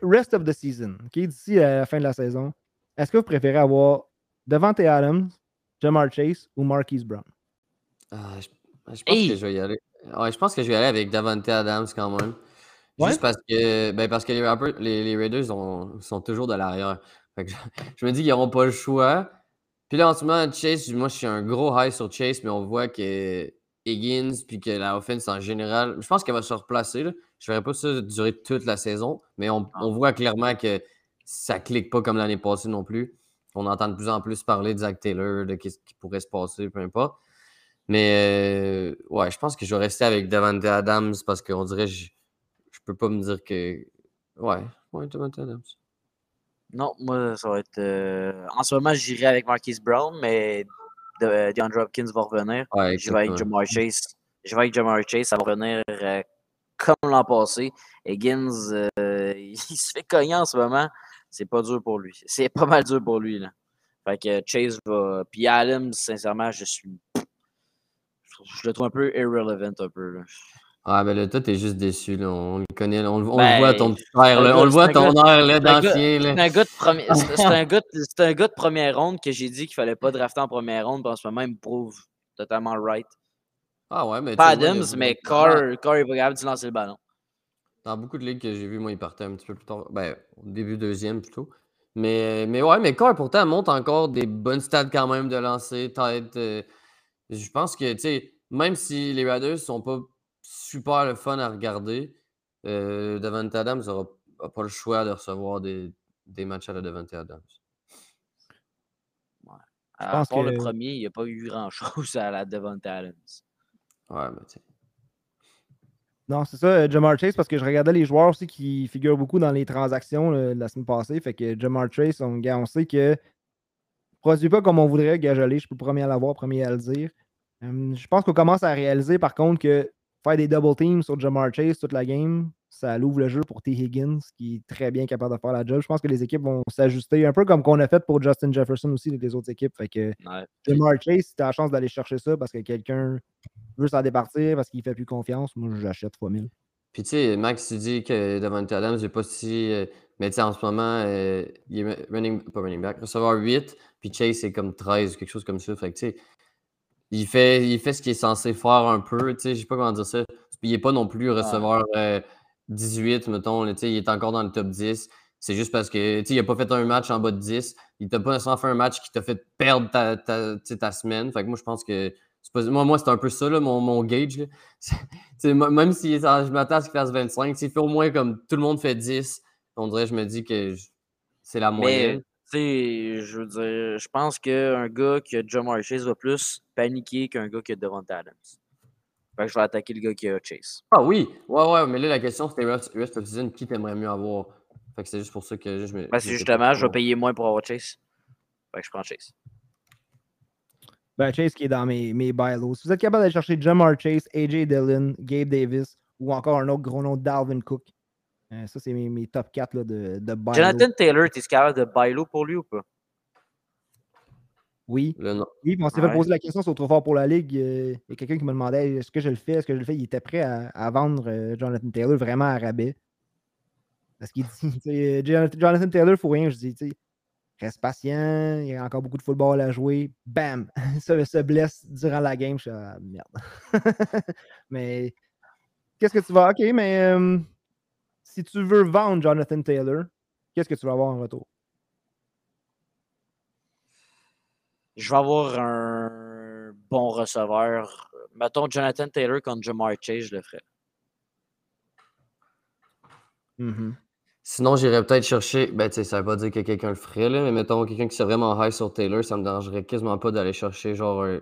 Rest of the season, d'ici la fin de la saison, est-ce que vous préférez avoir Devante Adams, Jamar Chase ou Marquise Brown? Ah, je, je pense Hey! que je vais y aller. Ouais, je pense que je vais y aller avec Davante Adams quand même. Ouais? Juste parce que, ben parce que les, Rappers- les, les Raiders ont- sont toujours de l'arrière. Je, je me dis qu'ils n'auront pas le choix. Puis là, en ce moment, Chase, moi, je suis un gros high sur Chase, mais on voit que Higgins, puis que la offense en général, je pense qu'elle va se replacer. Là. Je ne verrai pas ça durer toute la saison, mais on, on voit clairement que ça clique pas comme l'année passée non plus. On entend de plus en plus parler de Zach Taylor, de ce qui pourrait se passer, peu importe. Mais euh, ouais, je pense que je vais rester avec Davante Adams parce qu'on dirait je, je peux pas me dire que. Ouais, ouais, Davante Adams. Non, moi, ça va être. euh, En ce moment, j'irai avec Marquise Brown, mais de, euh, DeAndre Hopkins va revenir. Ouais, Je vais avec. Jamar Chase. Je vais avec Jamar Chase, ça va revenir euh, comme l'an passé. Higgins, il se fait cogner en ce moment. C'est pas dur pour lui. C'est pas mal dur pour lui. Là. Fait que Chase va. Puis Adams, sincèrement, je suis. Je le trouve un peu irrelevant un peu. Là. Ah, ben là, toi, t'es juste déçu. Là. On le connaît, on, le- on Ben, le voit, ton petit frère. Là. gars- On le voit, ton air là, d'ancien. C'est un gars de première. C'est c'est un gars, de- c'est un gars de première ronde que j'ai dit qu'il fallait pas drafter en première ronde. En ce moment, il me prouve totalement right. Ah ouais, mais Pas vois, Adams, mais Carr, Carr est pas capable de lancer le ballon. Dans beaucoup de ligues que j'ai vues, moi, il partait un petit peu plus tard. Ben, au début deuxième plutôt. Mais, mais ouais, mais Carr, pourtant, monte encore des bonnes stats quand même de lancer, tête. euh, je pense que, tu sais, même si les Raiders sont pas super le fun à regarder, euh, Davante Adams n'aura pas le choix de recevoir des, des matchs à la Davante Adams. À pense part le que- premier, il n'y a pas eu grand-chose à la Devon Adams. Ouais, mais tu sais. Non, c'est ça, euh, Jamar Chase, parce que je regardais les joueurs aussi qui figurent beaucoup dans les transactions la semaine passée. Fait que Jamar Chase, on, on sait que produit pas comme on voudrait, Gajolé, je suis le premier à l'avoir, premier à le dire. Hum, je pense qu'on commence à réaliser par contre que faire des double teams sur Jamar Chase toute la game, ça l'ouvre le jeu pour T. Higgins, qui est très bien capable de faire la job. Je pense que les équipes vont s'ajuster, un peu comme qu'on a fait pour Justin Jefferson aussi, les autres équipes. Fait que Ouais. Jamar Chase, si tu as la chance d'aller chercher ça parce que quelqu'un veut s'en départir, parce qu'il fait plus confiance, moi j'achète fois 1000. Puis tu sais, Max, tu dis que Davante Adams n'est pas si. euh, mais tu sais, en ce moment, euh, il est running, pas running back, receveur 8, puis Chase c'est comme 13 quelque chose comme ça. Fait que tu sais, il fait, il fait ce qu'il est censé faire un peu. Tu sais, je sais pas comment dire ça. Il n'est pas non plus receveur euh, 18, mettons. là, tu sais, il est encore dans le top 10. C'est juste parce que tu sais, il n'a pas fait un match en bas de 10. Il t'a pas nécessairement fait un match qui t'a fait perdre ta, ta, ta semaine. Fait que moi, je pense que. pas- moi, moi c'est un peu ça, là, mon, mon gauge. même si ça- je m'attends à ce qu'il fasse 25, s'il fait au moins comme tout le monde fait 10, on dirait, je me dis que c'est la moyenne. Sais, je veux dire, je pense qu'un gars qui a Jamar Chase va plus paniquer qu'un gars qui a Devon Adams. Fait que je vais attaquer le gars qui a Chase. Ah oui, ouais, ouais, mais là, la question, c'était of season, qui t'aimerais mieux avoir? Fait que c'est juste pour ça que je me. Que me justement, je vais payer moins pour avoir Chase. Fait que je prends Chase. Ben, Chase qui est dans mes, mes buy lows. Si vous êtes capable d'aller chercher Jamar Chase, AJ Dillon, Gabe Davis ou encore un autre gros nom, Dalvin Cook, Euh, ça, c'est mes, mes top 4 là, de, de buy low. Jonathan Taylor, t'es capable de buy low pour lui ou pas? Oui. Le nom. Oui, on s'est Ouais. fait poser la question sur Trop fort pour la Ligue. euh, Il y a quelqu'un qui me demandait est-ce que je le fais, est-ce que je le fais? Il était prêt à, à vendre euh, Jonathan Taylor vraiment à rabais. Parce qu'il dit tu sais, Jonathan Taylor, il faut rien. Je dis, tu sais, reste patient, il y a encore beaucoup de football à jouer. Bam! Ça se blesse durant la game. Je suis ah, merde. mais qu'est-ce que tu vas? Ok, mais euh, si tu veux vendre Jonathan Taylor, qu'est-ce que tu vas avoir en retour? Je vais avoir un bon receveur. Mettons Jonathan Taylor contre Jamar Chase, je le ferais. Mhm. Sinon, j'irais peut-être chercher. Ben, tu sais, ça veut pas dire que quelqu'un le ferait, là, mais mettons quelqu'un qui serait vraiment high sur Taylor, ça me dérangerait quasiment pas d'aller chercher genre un.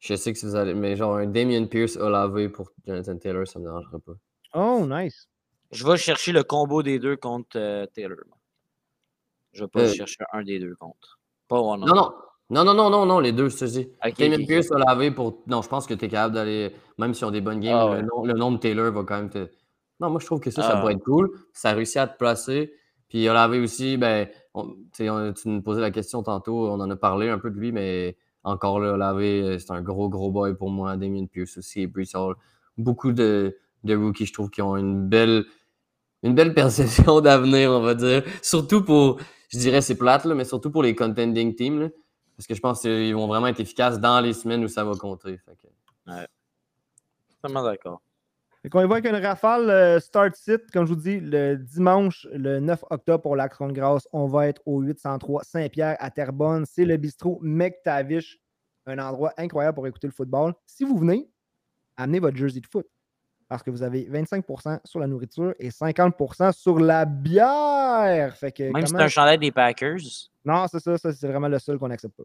Je sais que si vous allez. Mais genre un Damien Pierce Olave pour Jonathan Taylor, ça me dérangerait pas. Oh, nice. Je vais chercher le combo des deux contre euh, Taylor. Je vais pas Euh. chercher un des deux contre. Pas one Non, non. Non, non, non, non, non, les deux, je te dis. Ok, Damien. Pierce Olave pour. Non, je pense que tu es capable d'aller. Même si on a des bonnes games, Ah ouais. le, nom, le nom de Taylor va quand même te. Non, moi, je trouve que ça, ça Ah. pourrait être cool. Ça a réussi à te placer. Puis Olave aussi, ben, on- tu sais, on- tu nous posais la question tantôt, on en a parlé un peu de lui, mais encore là, Olave, euh, c'est un gros, gros boy pour moi. Damien Pierce aussi, et Brees Hall. Beaucoup de, de rookies, je trouve, qui ont une belle, une belle perception d'avenir, on va dire. Surtout pour, je dirais, c'est plate, là, mais surtout pour les contending teams. là. parce que je pense qu'ils vont vraiment être efficaces dans les semaines où ça va compter. Fait que- Totalement d'accord. Va avec une rafale euh, start sit, comme je vous dis, le dimanche, le 9 octobre pour l'Action de grâce. On va être au 803 Saint-Pierre à Terrebonne. C'est le bistrot McTavish, un endroit incroyable pour écouter le football. Si vous venez, amenez votre jersey de foot. Parce que vous avez 25% sur la nourriture et 50% sur la bière. Fait que Même si c'est un chandail des Packers. Non, c'est ça, ça c'est vraiment le seul qu'on n'accepte pas.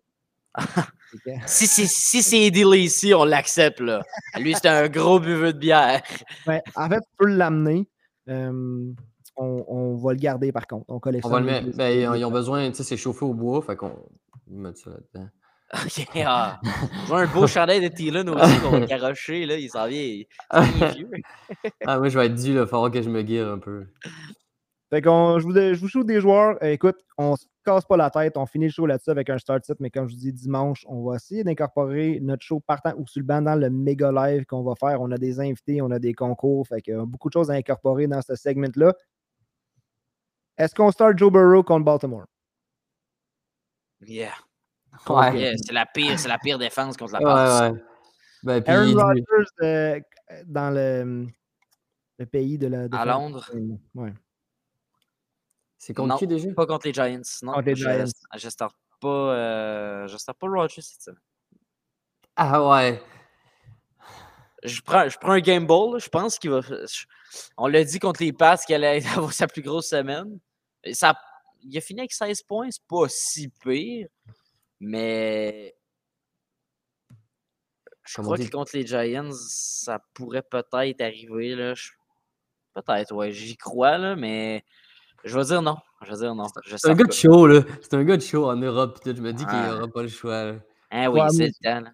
Que- Si c'est si c'est Eddie Lacy, on l'accepte là. Lui, c'est un gros buveux de bière. Ouais, en fait, tu peux l'amener. Euh, on, on va le garder par contre. On On va le mettre. Ben, ils ont besoin, tu sais, c'est chauffé au bois, fait qu'on va mettre ça là-dedans. Ok, ah. J'ai un beau chandail de Thielen aussi qu'on va garocher, là. Il s'en vient. Il vieux. Ah, moi, je vais être dû, il va falloir que je me guire un peu. Fait qu'on, je vous, je vous des joueurs. Euh, écoute, on se casse pas la tête. On finit le show là-dessus avec un start set. Mais comme je vous dis, dimanche, on va essayer d'incorporer notre show partant ou sur le banc dans le méga live qu'on va faire. On a des invités, on a des concours. Fait que euh, beaucoup de choses à incorporer dans ce segment-là. Est-ce qu'on start Joe Burrow contre Baltimore? Yeah. Ouais. C'est la pire, c'est la pire défense contre la passe. ouais. Ben, puis, Aaron Rodgers euh, dans le, le pays de la. À. Londres. Ouais. c'est contre Non, qui déjà? Pas contre les Giants. Non, Contre les je, Giants. je starte pas, euh, je pas Rodgers cette semaine. Ah ouais. Je prends, je prends un game ball. là. Je pense qu'il va. je- on l'a dit contre les Pats qu'il allait avoir sa plus grosse semaine. Et ça, il a fini avec 16 points. C'est pas si pire. Mais. Je crois dit- que contre les Giants, ça pourrait peut-être arriver. Là. Je- Peut-être, ouais. J'y crois, là, mais. Je vais dire non. Je vais dire non. C'est un gars de show, là. C'est un gars de show en Europe. tout. Je me dis qu'il Ouais. n'y aura pas le choix. là. Hein, oui, Ouais, c'est moi le temps. là.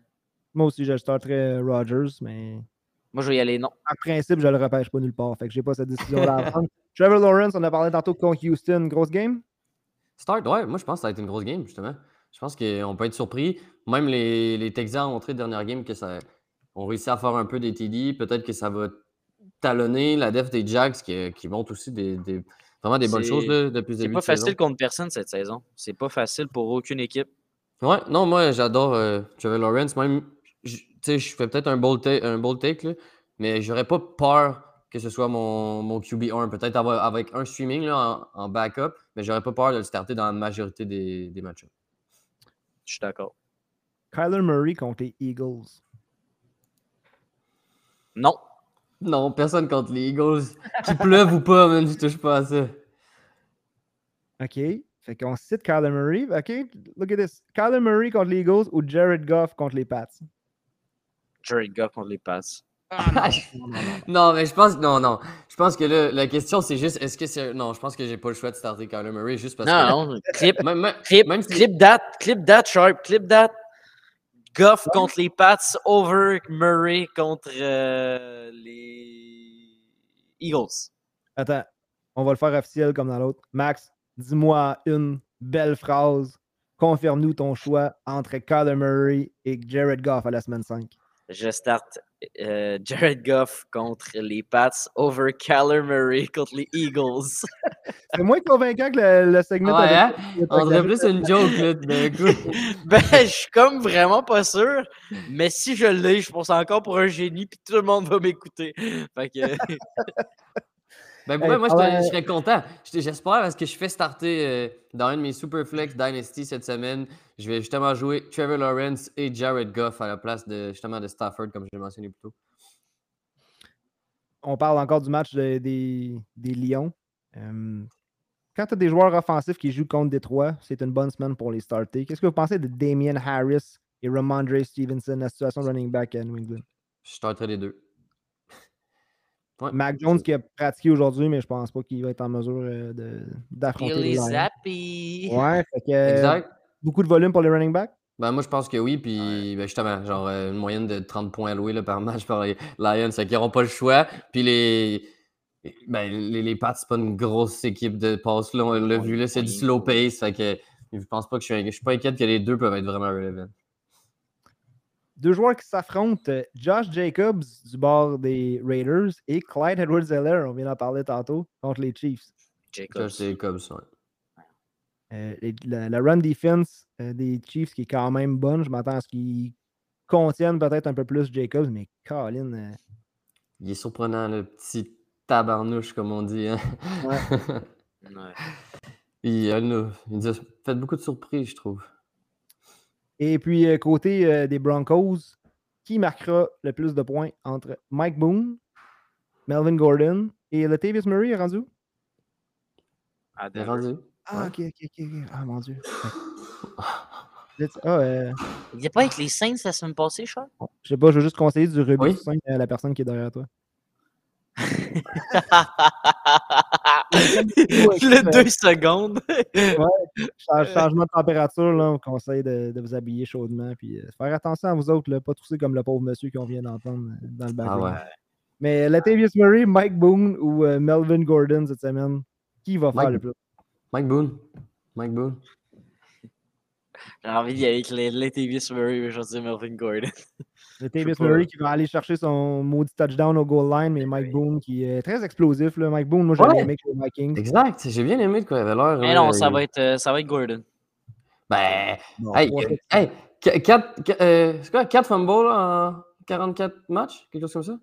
Moi aussi, je starterais Rodgers, mais Moi, je vais y aller non. en principe, je le repêche pas nulle part. Fait que j'ai pas cette décision-là à prendre. Trevor Lawrence, on a parlé tantôt contre Houston. Grosse game? Start, ouais. Moi, je pense que ça a été une grosse game, justement. Je pense qu'on peut être surpris. Même les, les Texans ont montré dernière game que ça ont réussi à faire un peu des TD. Peut-être que ça va talonner la def des Jags qui, qui aussi des, des- vraiment des bonnes C'est- choses là, depuis le C'est début pas de saison. facile contre personne cette saison. C'est pas facile pour aucune équipe. Ouais, non, moi j'adore euh, Trevor Lawrence. Même, je- tu sais, je fais peut-être un bold, un bold take, là, mais j'aurais pas peur que ce soit mon, mon QB1. Peut-être avec un streaming là, en, en backup, mais j'aurais pas peur de le starter dans la majorité des, des matchs. Je suis d'accord. Kyler Murray contre les Eagles. Non. Non, personne contre les Eagles. Qu'il pleuve ou pas, man, je touche pas à ça. OK. Fait qu'on cite Kyler Murray. OK, look at this. Kyler Murray contre les Eagles ou Jared Goff contre les Pats? Jared Goff contre les passes. non, mais je pense non, non. Je pense que là, la question c'est juste est-ce que c'est. Non, je pense que j'ai pas le choix de starter Kyler Murray juste parce que. Non, non. Clip, Même, clip, même si- clip that, clip that, Sharp, clip that. Goff contre les Pats, over Murray contre euh, les Eagles. Attends. on va le faire officiel comme dans l'autre. Max, dis-moi une belle phrase. Confirme-nous ton choix entre Kyler Murray et Jared Goff à la semaine 5. Je starte euh, Jared Goff contre les Pats over Kyler Murray contre les Eagles. C'est moins convaincant que le, le segment Ouais, hein? On dirait plus une joke, là, d'un coup. ben, je suis comme vraiment pas sûr. Mais si je l'ai, je pense encore pour un génie, puis tout le monde va m'écouter. Fait que. Ben, moi, je, ah serais- serais content. Je- J'espère parce que je fais starter euh, dans un de mes Superflex Dynasty cette semaine. Je vais justement jouer Trevor Lawrence et Jared Goff à la place de justement de Stafford, comme je l'ai mentionné plus tôt. on parle encore du match de- des, des Lions. Euh, quand tu as des joueurs offensifs qui jouent contre Détroit, c'est une bonne semaine pour les starter. Qu'est-ce que vous pensez de Damien Harris et Ramondre Stevenson, la situation running back à New England? Je starterai les deux. Ouais. Mac Jones qui a pratiqué aujourd'hui, mais je pense pas qu'il va être en mesure euh, de- d'affronter les. Zappi. Ouais, fait que, euh, Exact. beaucoup de volume pour les running backs? Ben, moi, je pense que oui. Puis, ben, justement, genre, euh, une moyenne de 30 points alloués là, par match par les Lions. Fait qu'ils n'auront pas le choix. Puis, les. Ben, les, les Pats, c'est pas une grosse équipe de passe. Là, on l'a vu, là, c'est du slow pace. Fait que je pense pas que je suis, je suis pas inquiète que les deux peuvent être vraiment relevant. Deux joueurs qui s'affrontent, euh, Josh Jacobs du bord des Raiders et Clyde Edwards-Helaire, on vient d'en parler tantôt, contre les Chiefs. Jacobs. C'est comme ça. Euh, les- la, la run defense euh, des Chiefs qui est quand même bonne. Je m'attends à ce qu'ils contiennent peut-être un peu plus Jacobs, mais Colin, euh, Il est surprenant, le petit tabarnouche, comme on dit. Hein? Ouais. il, nous- il nous a fait beaucoup de surprises, je trouve. Et puis, euh, côté euh, des Broncos, qui marquera le plus de points entre Mike Boone, Melvin Gordon et Latavius Murray est rendu? Il est rendu. Ah, ok, ok, ok. ok. Ah, mon Dieu. Ah, euh, Il n'est pas avec les Saints la semaine passée, Charles? je sais pas, je veux juste conseiller du rugby Oui. à la personne qui est derrière toi. le deux secondes. Change- changement de température, là, on conseille de, de vous habiller chaudement. Puis euh, faire attention à vous autres, là, pas tousser comme le pauvre monsieur qu'on vient d'entendre euh, dans le Ah background. ouais. Mais Latavius Murray, Mike Boone ou euh, Melvin Gordon cette semaine, qui va faire Mike- le plus? Mike Boone. Mike Boone. J'ai envie d'y aller avec les Latavius Murray, mais je vais dire Melvin Gordon. Latavius. Murray qui va aller chercher son maudit touchdown au goal line, mais Mike Boone qui est très explosif. Là. Mike Boone, moi, j'aime Ouais. aimé les Vikings. Exact. J'ai bien aimé de quoi il avait l'air. Mais non, ça il- va être, euh, ça va être Gordon. Ben, Bon, hey, euh, hey, qu- quatre, qu- euh, c'est quoi, 4 fumbles en 44 matchs? Quelque chose comme ça?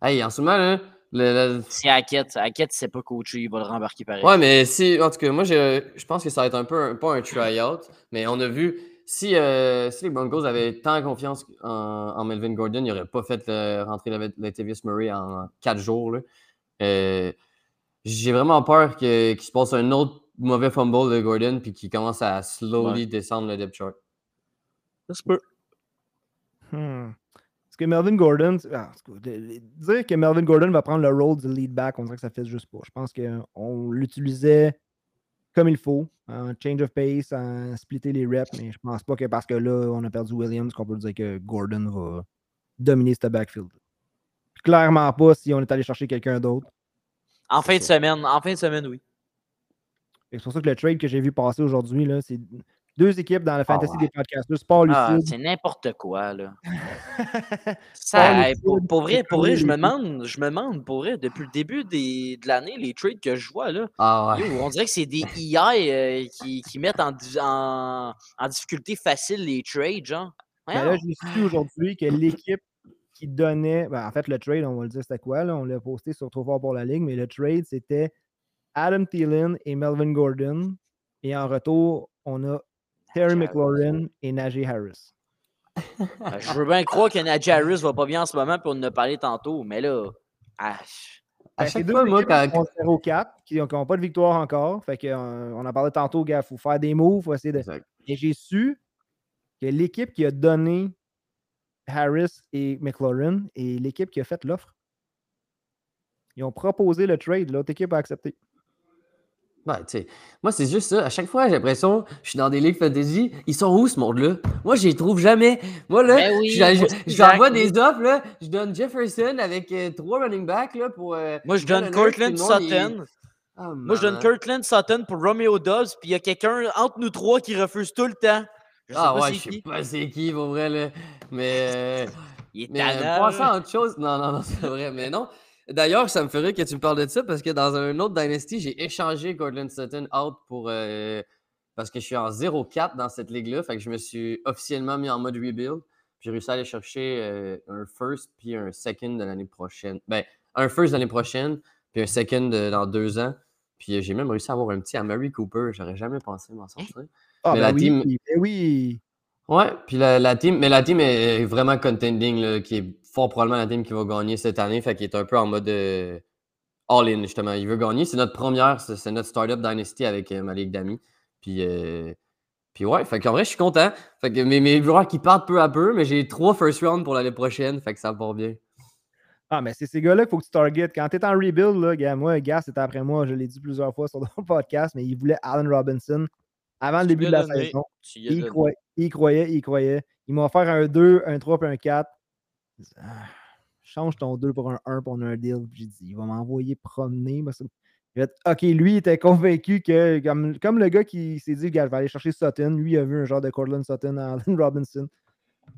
Hey, en ce moment, là, le- le- Si Hackett, Hackett, c'est pas coaché, il va le rembarquer pareil. Ouais, mais si, en tout cas, moi, je, je pense que ça va être un peu, un- pas un try-out, mais on a vu, si, euh, si les Broncos avaient tant confiance en, en Melvin Gordon, ils n'auraient pas fait le- rentrer le- Latavius Murray en 4 jours. là. Euh, J'ai vraiment peur que- qu'il se passe un autre mauvais fumble de Gordon puis qu'il commence à slowly descendre le depth chart. Ça se peut. Hmm. Que Melvin Gordon. ah, dire que Melvin Gordon va prendre le rôle du lead back, on dirait que ça fait juste pas. Je pense qu'on l'utilisait comme il faut, en change of pace, en splitter les reps, mais je pense pas que parce que là, on a perdu Williams, qu'on peut dire que Gordon va dominer ce backfield. Clairement pas si on est allé chercher quelqu'un d'autre. En fin de semaine, en fin de semaine, oui. C'est pour ça que le trade que j'ai vu passer aujourd'hui, c'est deux équipes dans la fantasy ouais. des podcasts. Sport Ah, lucide. c'est n'importe quoi, là. Ça, pour, pour vrai, pour vrai, je me demande, je me demande, pour vrai, depuis le début des- de l'année, les trades que je vois, là, Ah ouais. yo, on dirait que c'est des AI euh, qui, qui mettent en, di- en, en difficulté facile les trades, genre. Ben là, j'ai su aujourd'hui que l'équipe qui donnait. ben, en fait, le trade, on va le dire c'était quoi, là, on l'a posté sur Trop fort pour la Ligue, mais le trade, c'était Adam Thielen et Melvin Gordon. Et en retour, on a Terry McLaurin et Najee Harris. Ben, Je veux bien croire que Najee Harris va pas bien en ce moment, puis on en a parlé tantôt, mais là. ah, je- À Ben, c'est chaque deux fois, moi, quand. qui sont 0-4, qui n'ont pas de victoire encore. Fait que, euh, on en parlait tantôt, gars, il faut faire des moves, faut essayer de. Exact. Et j'ai su que l'équipe qui a donné Harris et McLaurin est l'équipe qui a fait l'offre. Ils ont proposé le trade, l'autre équipe a accepté. Tu sais, moi, c'est juste ça. À chaque fois, j'ai l'impression, je suis dans des ligues fantasy. Ils sont où, ce monde-là? Moi, je les trouve jamais. Moi, là, Ben oui, je, moi je, aussi, je Zach, envoie oui. des offres, là. Je donne Jefferson avec euh, trois running backs, là, pour. euh, Moi, je donne Cortland Sutton. Ah, Moi, je donne. Kirkland Sutton pour Romeo Dobbs, puis il y a quelqu'un entre nous trois qui refuse tout le temps. Je sais Ah pas ouais, c'est je sais qui. pas c'est qui, pour vrai, là. Mais, euh, Il est mais à autre chose. Non, non, non, c'est vrai, mais non. D'ailleurs, ça me ferait que tu me parles de ça parce que dans un autre Dynasty, j'ai échangé Cortland Sutton out pour. euh, parce que je suis en 0-4 dans cette ligue-là. Fait que je me suis officiellement mis en mode rebuild. Puis J'ai réussi à aller chercher euh, un first puis un second de l'année prochaine. Ben, un first l'année prochaine, puis un second de- dans deux ans. Puis euh, j'ai même réussi à avoir un petit à Mary Cooper. J'aurais jamais pensé m'en sortir. Ah, Mais ben la oui, team- ben oui. Ouais, puis la, team, mais la team est vraiment contending, là, qui est fort probablement la team qui va gagner cette année, fait qu'il est un peu en mode euh, all-in, justement. Il veut gagner. C'est notre première, c'est notre startup Dynasty avec euh, ma ligue d'amis. Puis, euh, puis ouais, fait qu'en vrai, je suis content. Fait que mes, mes joueurs qui partent peu à peu, mais j'ai trois first round pour l'année prochaine, fait que ça part bien. Ah, mais c'est ces gars-là qu'il faut que tu targetes. Quand tu es en rebuild, là, moi, gars, c'était après moi, je l'ai dit plusieurs fois sur le podcast, mais il voulait Allen Robinson avant le début de la donné. saison. Il croyait, il croyait, il croyait. Il m'a offert un 2, un 3 puis un 4. Ah, change ton 2 pour un 1 pour un deal. J'ai dit, il va m'envoyer promener. parce que- OK, lui, il était convaincu que, comme, comme le gars qui s'est dit, gars, je vais aller chercher Sutton, lui, il a vu un genre de Cortland Sutton à Allen Robinson.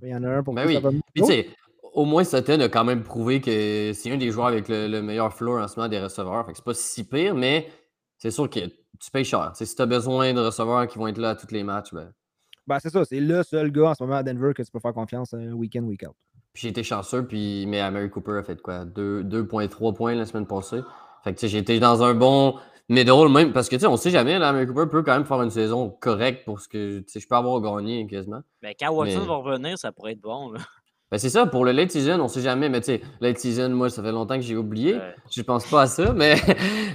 Il y en a un pour Ben oui. ça va. Puis au moins Sutton a quand même prouvé que c'est un des joueurs avec le, le meilleur floor en ce moment des receveurs. Fait que c'est pas si pire, mais c'est sûr que tu payes cher. Si tu as besoin de receveurs qui vont être là à tous les matchs, ben. Ben, c'est ça, c'est le seul gars en ce moment à Denver que tu peux faire confiance euh, week-in, week-out. Puis j'ai été chanceux, puis mais Mary Cooper a fait quoi? Deux- 2.3 points la semaine passée. Fait que tu sais, j'ai été dans un bon middle même, parce que tu sais, on sait jamais, là, Mary Cooper peut quand même faire une saison correcte pour ce que tu sais, je peux avoir gagné quasiment. Ben, quand Watson Mais- va revenir, ça pourrait être bon. Là. Ben c'est ça, pour le late season, on sait jamais, mais tu sais, late season, moi, ça fait longtemps que j'ai oublié. Ouais. Je pense pas à ça, mais,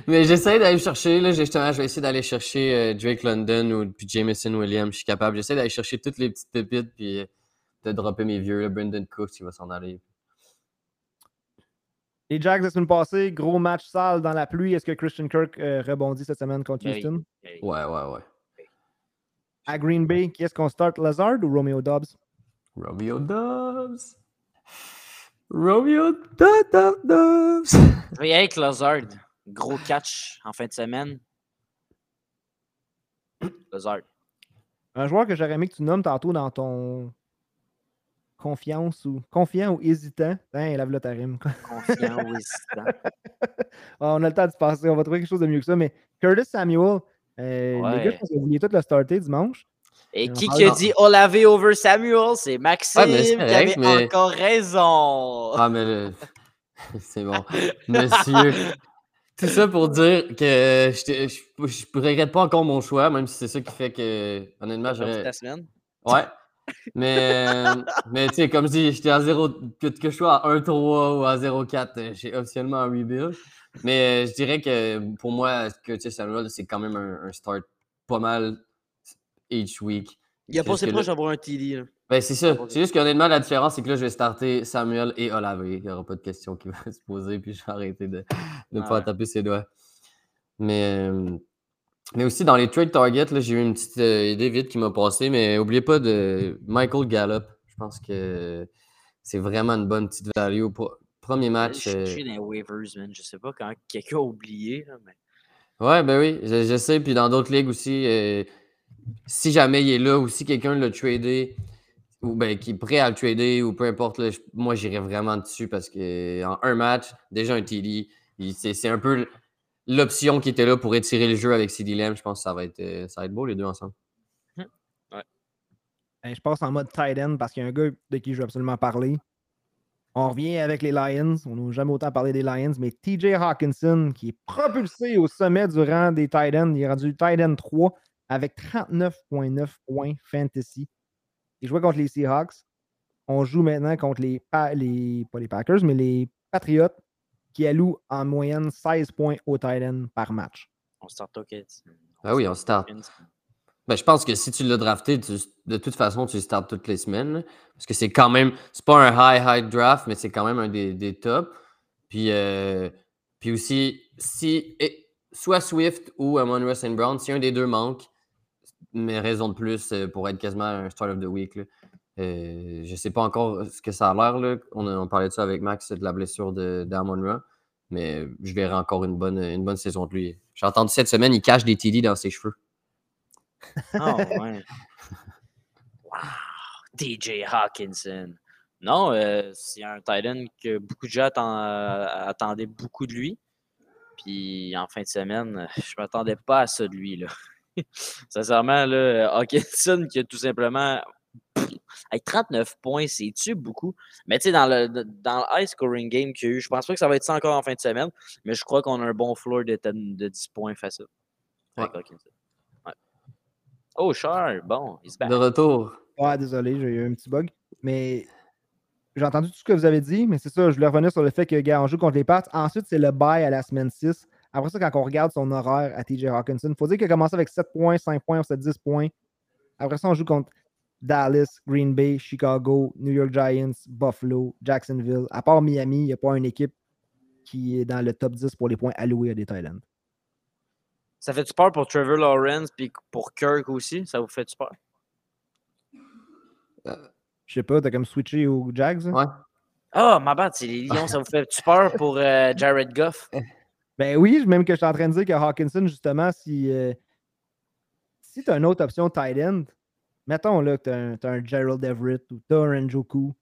mais j'essaie d'aller chercher, là, justement, je vais essayer d'aller chercher euh, Drake London ou puis Jameson Williams, je suis capable. J'essaie d'aller chercher toutes les petites pépites, puis euh, de dropper mes vieux, là, Brendan Cooks, qui va s'en aller. Les Jags la semaine passée, gros match sale dans la pluie. Est-ce que Christian Kirk euh, rebondit cette semaine contre. Houston? Hey. Ouais, ouais, ouais. À Green Bay, qui est-ce qu'on start, Lazard ou Romeo Dobbs? Romeo Dobbs. Romeo Dobbs. Dobbs. Je vais y aller avec Lazard. Gros catch en fin de semaine. Lazard. Un joueur que j'aurais aimé que tu nommes tantôt dans ton confiance ou confiant ou hésitant. Hein, lave le ta rime. Confiant ou hésitant. Ah, on a le temps de se passer. On va trouver quelque chose de mieux que ça. Mais Curtis Samuel, euh, les gars, je pense que vous vouliez tout le starter dimanche. Et qui qui a dit Olave over Samuel? C'est Maxime Ah, qui avait mais- encore raison. Ah, mais le- c'est bon. Monsieur. Tout ça pour dire que je, te- je, je regrette pas encore mon choix, même si c'est ça qui fait que, honnêtement, j'aurais. ta semaine? Ouais. Mais, mais tu sais, comme je dis, j'étais à 0, que, que je sois à 1-3 ou à 0-4, euh, j'ai officiellement un rebuild. Mais euh, je dirais que pour moi, que tu sais, Samuel, c'est quand même un, un start pas mal each week. Il a passé proche d'avoir un TD. là. Ben, c'est ça. C'est juste qu'honnêtement, la différence, c'est que là, je vais starter Samuel et Olave. Il n'y aura pas de question qui va se poser, puis je vais arrêter de, Ah faire ouais. taper ses doigts. Mais, euh, mais aussi, dans les trade targets, là, j'ai eu une petite euh, idée vite qui m'a passé, mais n'oubliez pas de Michael Gallup. Je pense que c'est vraiment une bonne petite value. Pour- Premier Je match. vais euh, chercher dans les waivers, man. Je sais pas quand quelqu'un a oublié. Là, mais... Ouais, ben oui, je, je sais. Puis dans d'autres ligues aussi, euh, si jamais il est là ou si quelqu'un l'a tradé ou ben, qui est prêt à le trader ou peu importe, là, moi j'irais vraiment dessus parce qu'en un match, déjà un TD, c'est un peu l'option qui était là pour étirer le jeu avec CD Lamb. Je pense que ça va être, euh, ça va être beau les deux ensemble. Ben, je passe en mode tight end parce qu'il y a un gars de qui je veux absolument parler. On revient avec les Lions. On n'a jamais autant parlé des Lions, mais TJ Hawkinson, qui est propulsé au sommet du rang des tight ends. Il est rendu tight end 3 avec 39,9 points fantasy. Il jouait contre les Seahawks. On joue maintenant contre les, Pa- les pas les Packers, mais les Patriots qui allouent en moyenne 16 points au tight end par match. On start au Kids. Ah oui, on start. Ben, je pense que si tu l'as drafté, tu- de toute façon, tu le startes toutes les semaines. parce que c'est quand même, c'est pas un high, high draft, mais c'est quand même un des, des tops. Puis, euh, puis aussi, si et- soit Swift ou Amon Ross Brown, si un des deux manque, mais raison de plus euh, pour être quasiment un start of the week. Là. Euh, je sais pas encore ce que ça a l'air. On, on parlait de ça avec Max, de la blessure de- d'Amon Ra. Mais je verrai encore une bonne, une bonne saison de lui. J'ai entendu cette semaine, il cache des TD dans ses cheveux. Oh, ouais. wow. TJ Hawkinson. Non, euh, c'est un Titan que beaucoup de gens atten- euh, attendaient beaucoup de lui. Puis en fin de semaine, je m'attendais pas à ça de lui. Là. Sincèrement, là, Hawkinson qui a tout simplement. Pff, Avec 39 points, c'est-tu beaucoup? Mais tu sais, dans le, dans le high scoring game qu'il y a eu, je pense pas que ça va être ça encore en fin de semaine, mais je crois qu'on a un bon floor de, 10 de 10 points facile. Avec Hawkinson. Ouais. Oh, Char, bon, il se bat. De retour. Ouais, désolé, j'ai eu un petit bug. Mais j'ai entendu tout ce que vous avez dit, mais c'est ça, je voulais revenir sur le fait que gars, on joue contre les Pats. Ensuite, c'est le bye à la semaine 6. Après ça, quand on regarde son horaire à TJ Hawkinson, il faut dire qu'il a commencé avec 7 points, 5 points, 7, 10 points. Après ça, on joue contre Dallas, Green Bay, Chicago, New York Giants, Buffalo, Jacksonville. À part Miami, il n'y a pas une équipe qui est dans le top 10 pour les points alloués à des Thailands. Ça fait-tu peur pour Trevor Lawrence puis pour Kirk aussi? Ça vous fait-tu peur? Je sais pas, t'as comme switché aux Jags? hein? Ouais. Ah, ma bad, c'est les Lions. Ça vous fait-tu peur pour euh, Jared Goff? Ben oui, même que je suis en train de dire que Hawkinson, justement, si, euh, si tu as une autre option tight end, mettons là, que tu as, un- t'as un Gerald Everett ou tu as un Njoku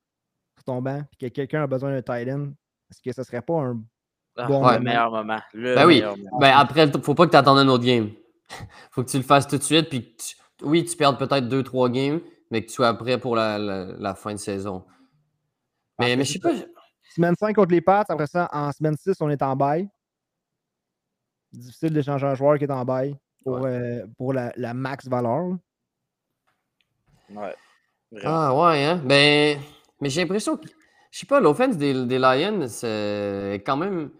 sur ton banc, puis que quelqu'un a besoin d'un tight end, est-ce que ce serait pas un. Ah, Bon moment? meilleur moment. Le Ben oui. moment. Ben après, faut pas que tu attendes un autre game. faut que tu le fasses tout de suite. Puis que tu- oui, tu perds peut-être 2-3 games, mais que tu sois prêt pour la, la- la fin de saison. Mais, Après, mais je sais pas. Semaine 5 contre les Pats, après ça, en semaine 6, on est en bail. Difficile d'échanger un joueur qui est en bail pour, euh, pour la, la max valeur. Ouais. Vraiment. Ah ouais, hein? Ben, mais j'ai l'impression que, je sais pas, l'offense des, des Lions, c'est quand même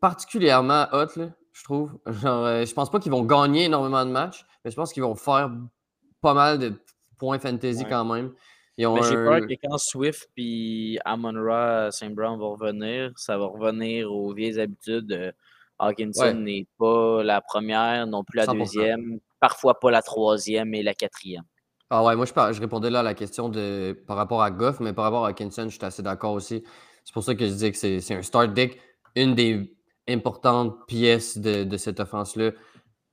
particulièrement hot, là, je trouve. Genre, euh, je pense pas qu'ils vont gagner énormément de matchs, mais je pense qu'ils vont faire pas mal de points fantasy Ouais. quand même. Ils ont Mais j'ai un- peur que quand Swift puis Amon-Ra St. Brown vont revenir, ça va revenir aux vieilles habitudes. Euh, Hawkinson Ouais. n'est pas la première, non plus la 100%. deuxième, parfois pas la troisième et la quatrième. Ah ouais, moi je, par- je répondais là à la question de par rapport à Goff, mais par rapport à Hawkinson, je suis assez d'accord aussi. C'est pour ça que je disais que c'est un start deck. Une des importantes pièces de, de cette offense-là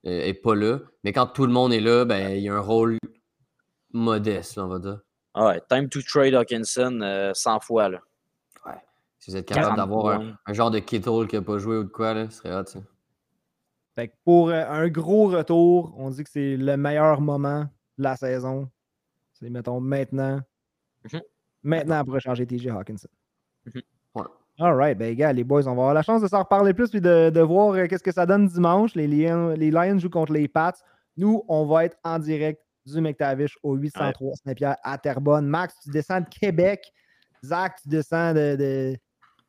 n'est pas là. Mais quand tout le monde est là, ben, il y a un rôle modeste, là, on va dire. Ah ouais, time to trade Hawkinson euh, 100 fois. Là. Si vous êtes capable 40 d'avoir un, un genre de Kittle qui n'a pas joué ou de quoi, là, ce serait hot, ça. Fait que pour euh, un gros retour, on dit que c'est le meilleur moment de la saison. C'est, mettons, maintenant. Mhm. Maintenant, pour changer TJ Hawkinson. Mhm. Ouais. All right, ben, gars, les boys, on va avoir la chance de s'en reparler plus puis de, de voir euh, qu'est-ce que ça donne dimanche. Les Lions, les Lions jouent contre les Pats. Nous, on va être en direct du McTavish au 803 Saint-Pierre à Terrebonne. Max, tu descends de Québec. Zach, tu descends de, de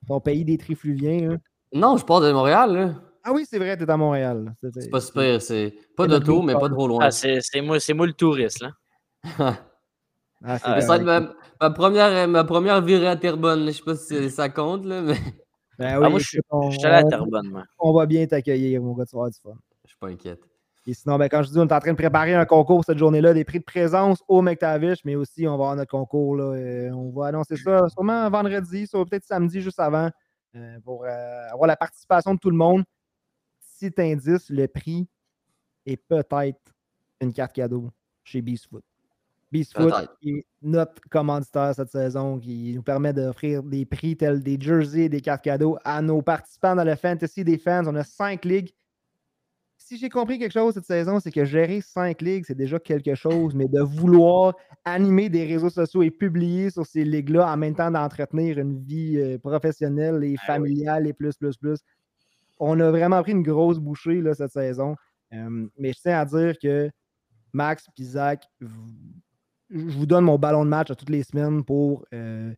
ton pays des Trifluviens. là. Non, je pars de Montréal, là. Ah oui, c'est vrai, tu es à Montréal. C'est pas super. C'est pas d'auto, mais pas trop loin. Ah, c'est c'est moi, c'est moi le touriste. Là. Ah, c'est Ah, ça ma, ma première, ma première virée à Terrebonne. Je sais pas si ça compte, là, mais Ben Ah, oui, moi, je suis allé à on- Terrebonne. moi. on va bien t'accueillir, mon gars, tu vas avoir du fun. je suis pas inquiète. Et sinon, ben, quand je dis, on est en train de préparer un concours cette journée-là, des prix de présence au McTavish, mais aussi on va avoir notre concours. Là, euh, on va annoncer ça sûrement vendredi, soit peut-être samedi juste avant, euh, pour euh, avoir la participation de tout le monde. Petit indice, le prix est peut-être une carte cadeau chez Beast Foot. Beast Foot Peut-être. qui est notre commanditaire cette saison, qui nous permet d'offrir des prix tels des jerseys, des cartes cadeaux à nos participants dans le Fantasy des fans. On a cinq ligues si j'ai compris quelque chose cette saison, c'est que gérer cinq ligues, c'est déjà quelque chose, mais de vouloir animer des réseaux sociaux et publier sur ces ligues-là en même temps d'entretenir une vie euh, professionnelle et familiale et plus, plus, plus. On a vraiment pris une grosse bouchée là, cette saison. Euh, mais je tiens à dire que Max et Zach, je vous donne mon ballon de match à toutes les semaines pour euh,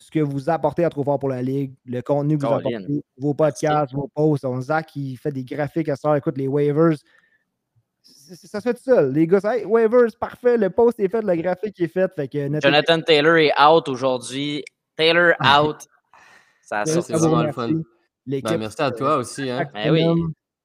ce que vous apportez à Trop Fort pour la Ligue, le contenu que vous Colin. apportez, vos podcasts, vos posts. On Zach qui fait des graphiques à ça, écoute les waivers. Ça se fait tout seul. Les gars, hey, waivers, parfait, le post est fait, le graphique est fait. fait que notre Jonathan Taylor est out aujourd'hui. Taylor out. Ça a sorti. c'est vraiment le merci. fun. L'équipe, Ben, merci à toi aussi. Hein. Ben oui.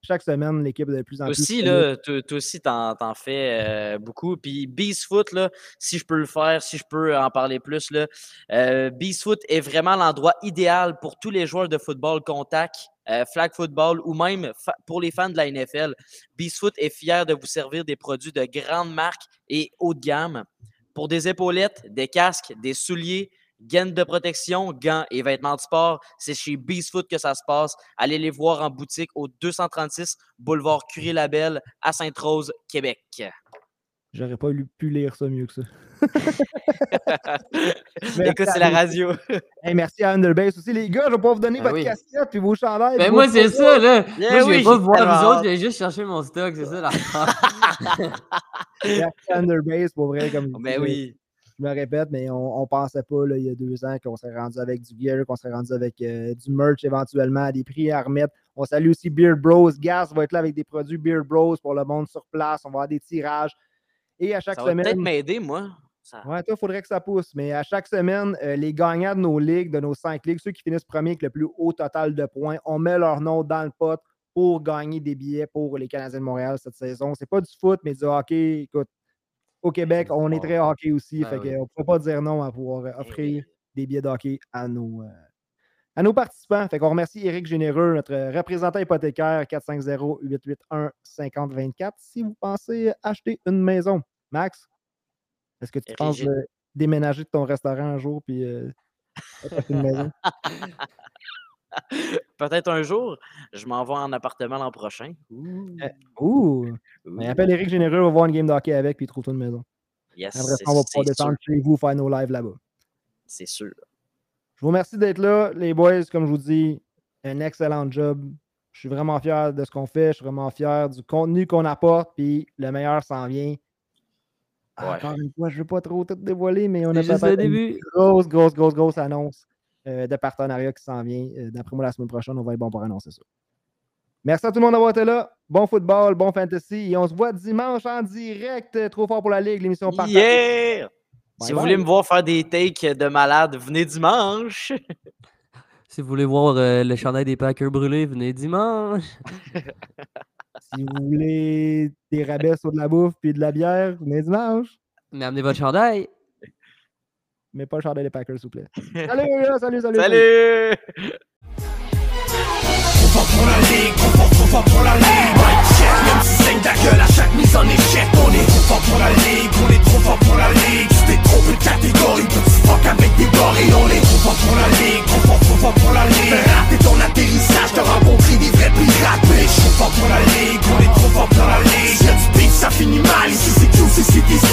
Chaque semaine, l'équipe de plus en Toi plus. aussi, solide. là, toi, toi aussi, t'en, t'en fais euh, beaucoup. Puis Beast Foot, là, si je peux le faire, si je peux en parler plus, là, euh, Beast Foot est vraiment l'endroit idéal pour tous les joueurs de football contact euh, flag football ou même fa- pour les fans de la NFL, Beastfoot est fier de vous servir des produits de grande marque et haut de gamme. Pour des épaulettes, des casques, des souliers, gaines de protection, gants et vêtements de sport, c'est chez Beastfoot que ça se passe. Allez les voir en boutique au 236 boulevard Curie-Labelle à Sainte-Rose, Québec. J'aurais pas pu lire ça mieux que ça. Merci Écoute, c'est à la radio. Hey, merci à Underbase aussi. Les gars, je vais pas vous donner Ben votre oui. casquette puis vos chandails. Ben moi, c'est ça, là. Eh moi, je oui, vais pas vous voir tellement vous autres, je vais juste chercher mon stock, c'est ça la Merci à Underbase pour vrai. Comme Ben oui. Je me répète, mais on, on pensait pas là, il y a deux ans qu'on serait rendu avec du gear, qu'on serait rendu avec euh, du merch éventuellement à des prix à remettre. On salue aussi Beard Bros. Gas va être là avec des produits Beard Bros pour le monde sur place. On va avoir des tirages. Et à chaque Ça va peut-être semaine. m'aider, moi. Ça- Ouais, toi, il faudrait que ça pousse. Mais à chaque semaine, euh, les gagnants de nos ligues, de nos cinq ligues, ceux qui finissent premiers avec le plus haut total de points, on met leur nom dans le pot pour gagner des billets pour les Canadiens de Montréal cette saison. C'est pas du foot, mais du hockey. Écoute, au Québec, on est très hockey aussi. Ben fait oui. ne peut pas dire non à pouvoir euh, offrir des billets de hockey à nos, euh, à nos participants. Fait qu'on remercie Éric Généreux, notre représentant hypothécaire 450-881-5024 si vous pensez acheter une maison. Max, est-ce que tu Éric penses déménager de ton restaurant un jour puis euh, acheter une maison? Peut-être un jour, je m'en vais en appartement l'an prochain. Ouh! Mais Ouh. appelle Éric Généreux, on va voir une game de hockey avec puis trouve-toi une maison. Yes, Après on va pouvoir descendre sûr. chez vous faire nos lives là-bas. C'est sûr. Je vous remercie d'être là, les boys. Comme je vous dis, un excellent job. Je suis vraiment fier de ce qu'on fait. Je suis vraiment fier du contenu qu'on apporte. Puis le meilleur s'en vient. Ah, Ouais. Encore une fois, je ne veux pas trop tout dévoiler, mais on a peut-être une début. grosse, grosse, grosse, grosse annonce de partenariat qui s'en vient. Euh, D'après moi, la semaine prochaine, on va être bon pour annoncer ça. Merci à tout le monde d'avoir été là. Bon football, bon fantasy. Et on se voit dimanche en direct. euh, Trop fort pour la Ligue, l'émission partagée. Yeah! Bye Si vous voulez me voir faire des takes de malade, venez dimanche. Si vous voulez voir euh, le chandail des Packers brûlés, venez dimanche. Si vous voulez des rabais sur de la bouffe puis de la bière, venez dimanche. Mais amenez votre chandail mais pas le chandail des Packers, s'il vous plaît. Salut, salut, salut. Salut. Trop fort pour la ligue, trop fort, trop fort pour la ligue. Même si saigne ta gueule à chaque mise en échec, on est trop fort pour la ligue, on est trop fort pour la ligue. Tu t'es trompé de catégorie, petit fuck avec des gorilles. On est trop fort pour la ligue, trop fort, trop fort pour la ligue. Raté ton atterrissage, t'as rencontré des vrais pirates. Mais trop fort pour la ligue, on est trop fort pour la ligue. Si tu ça finit mal, ici c'est QC, c'est des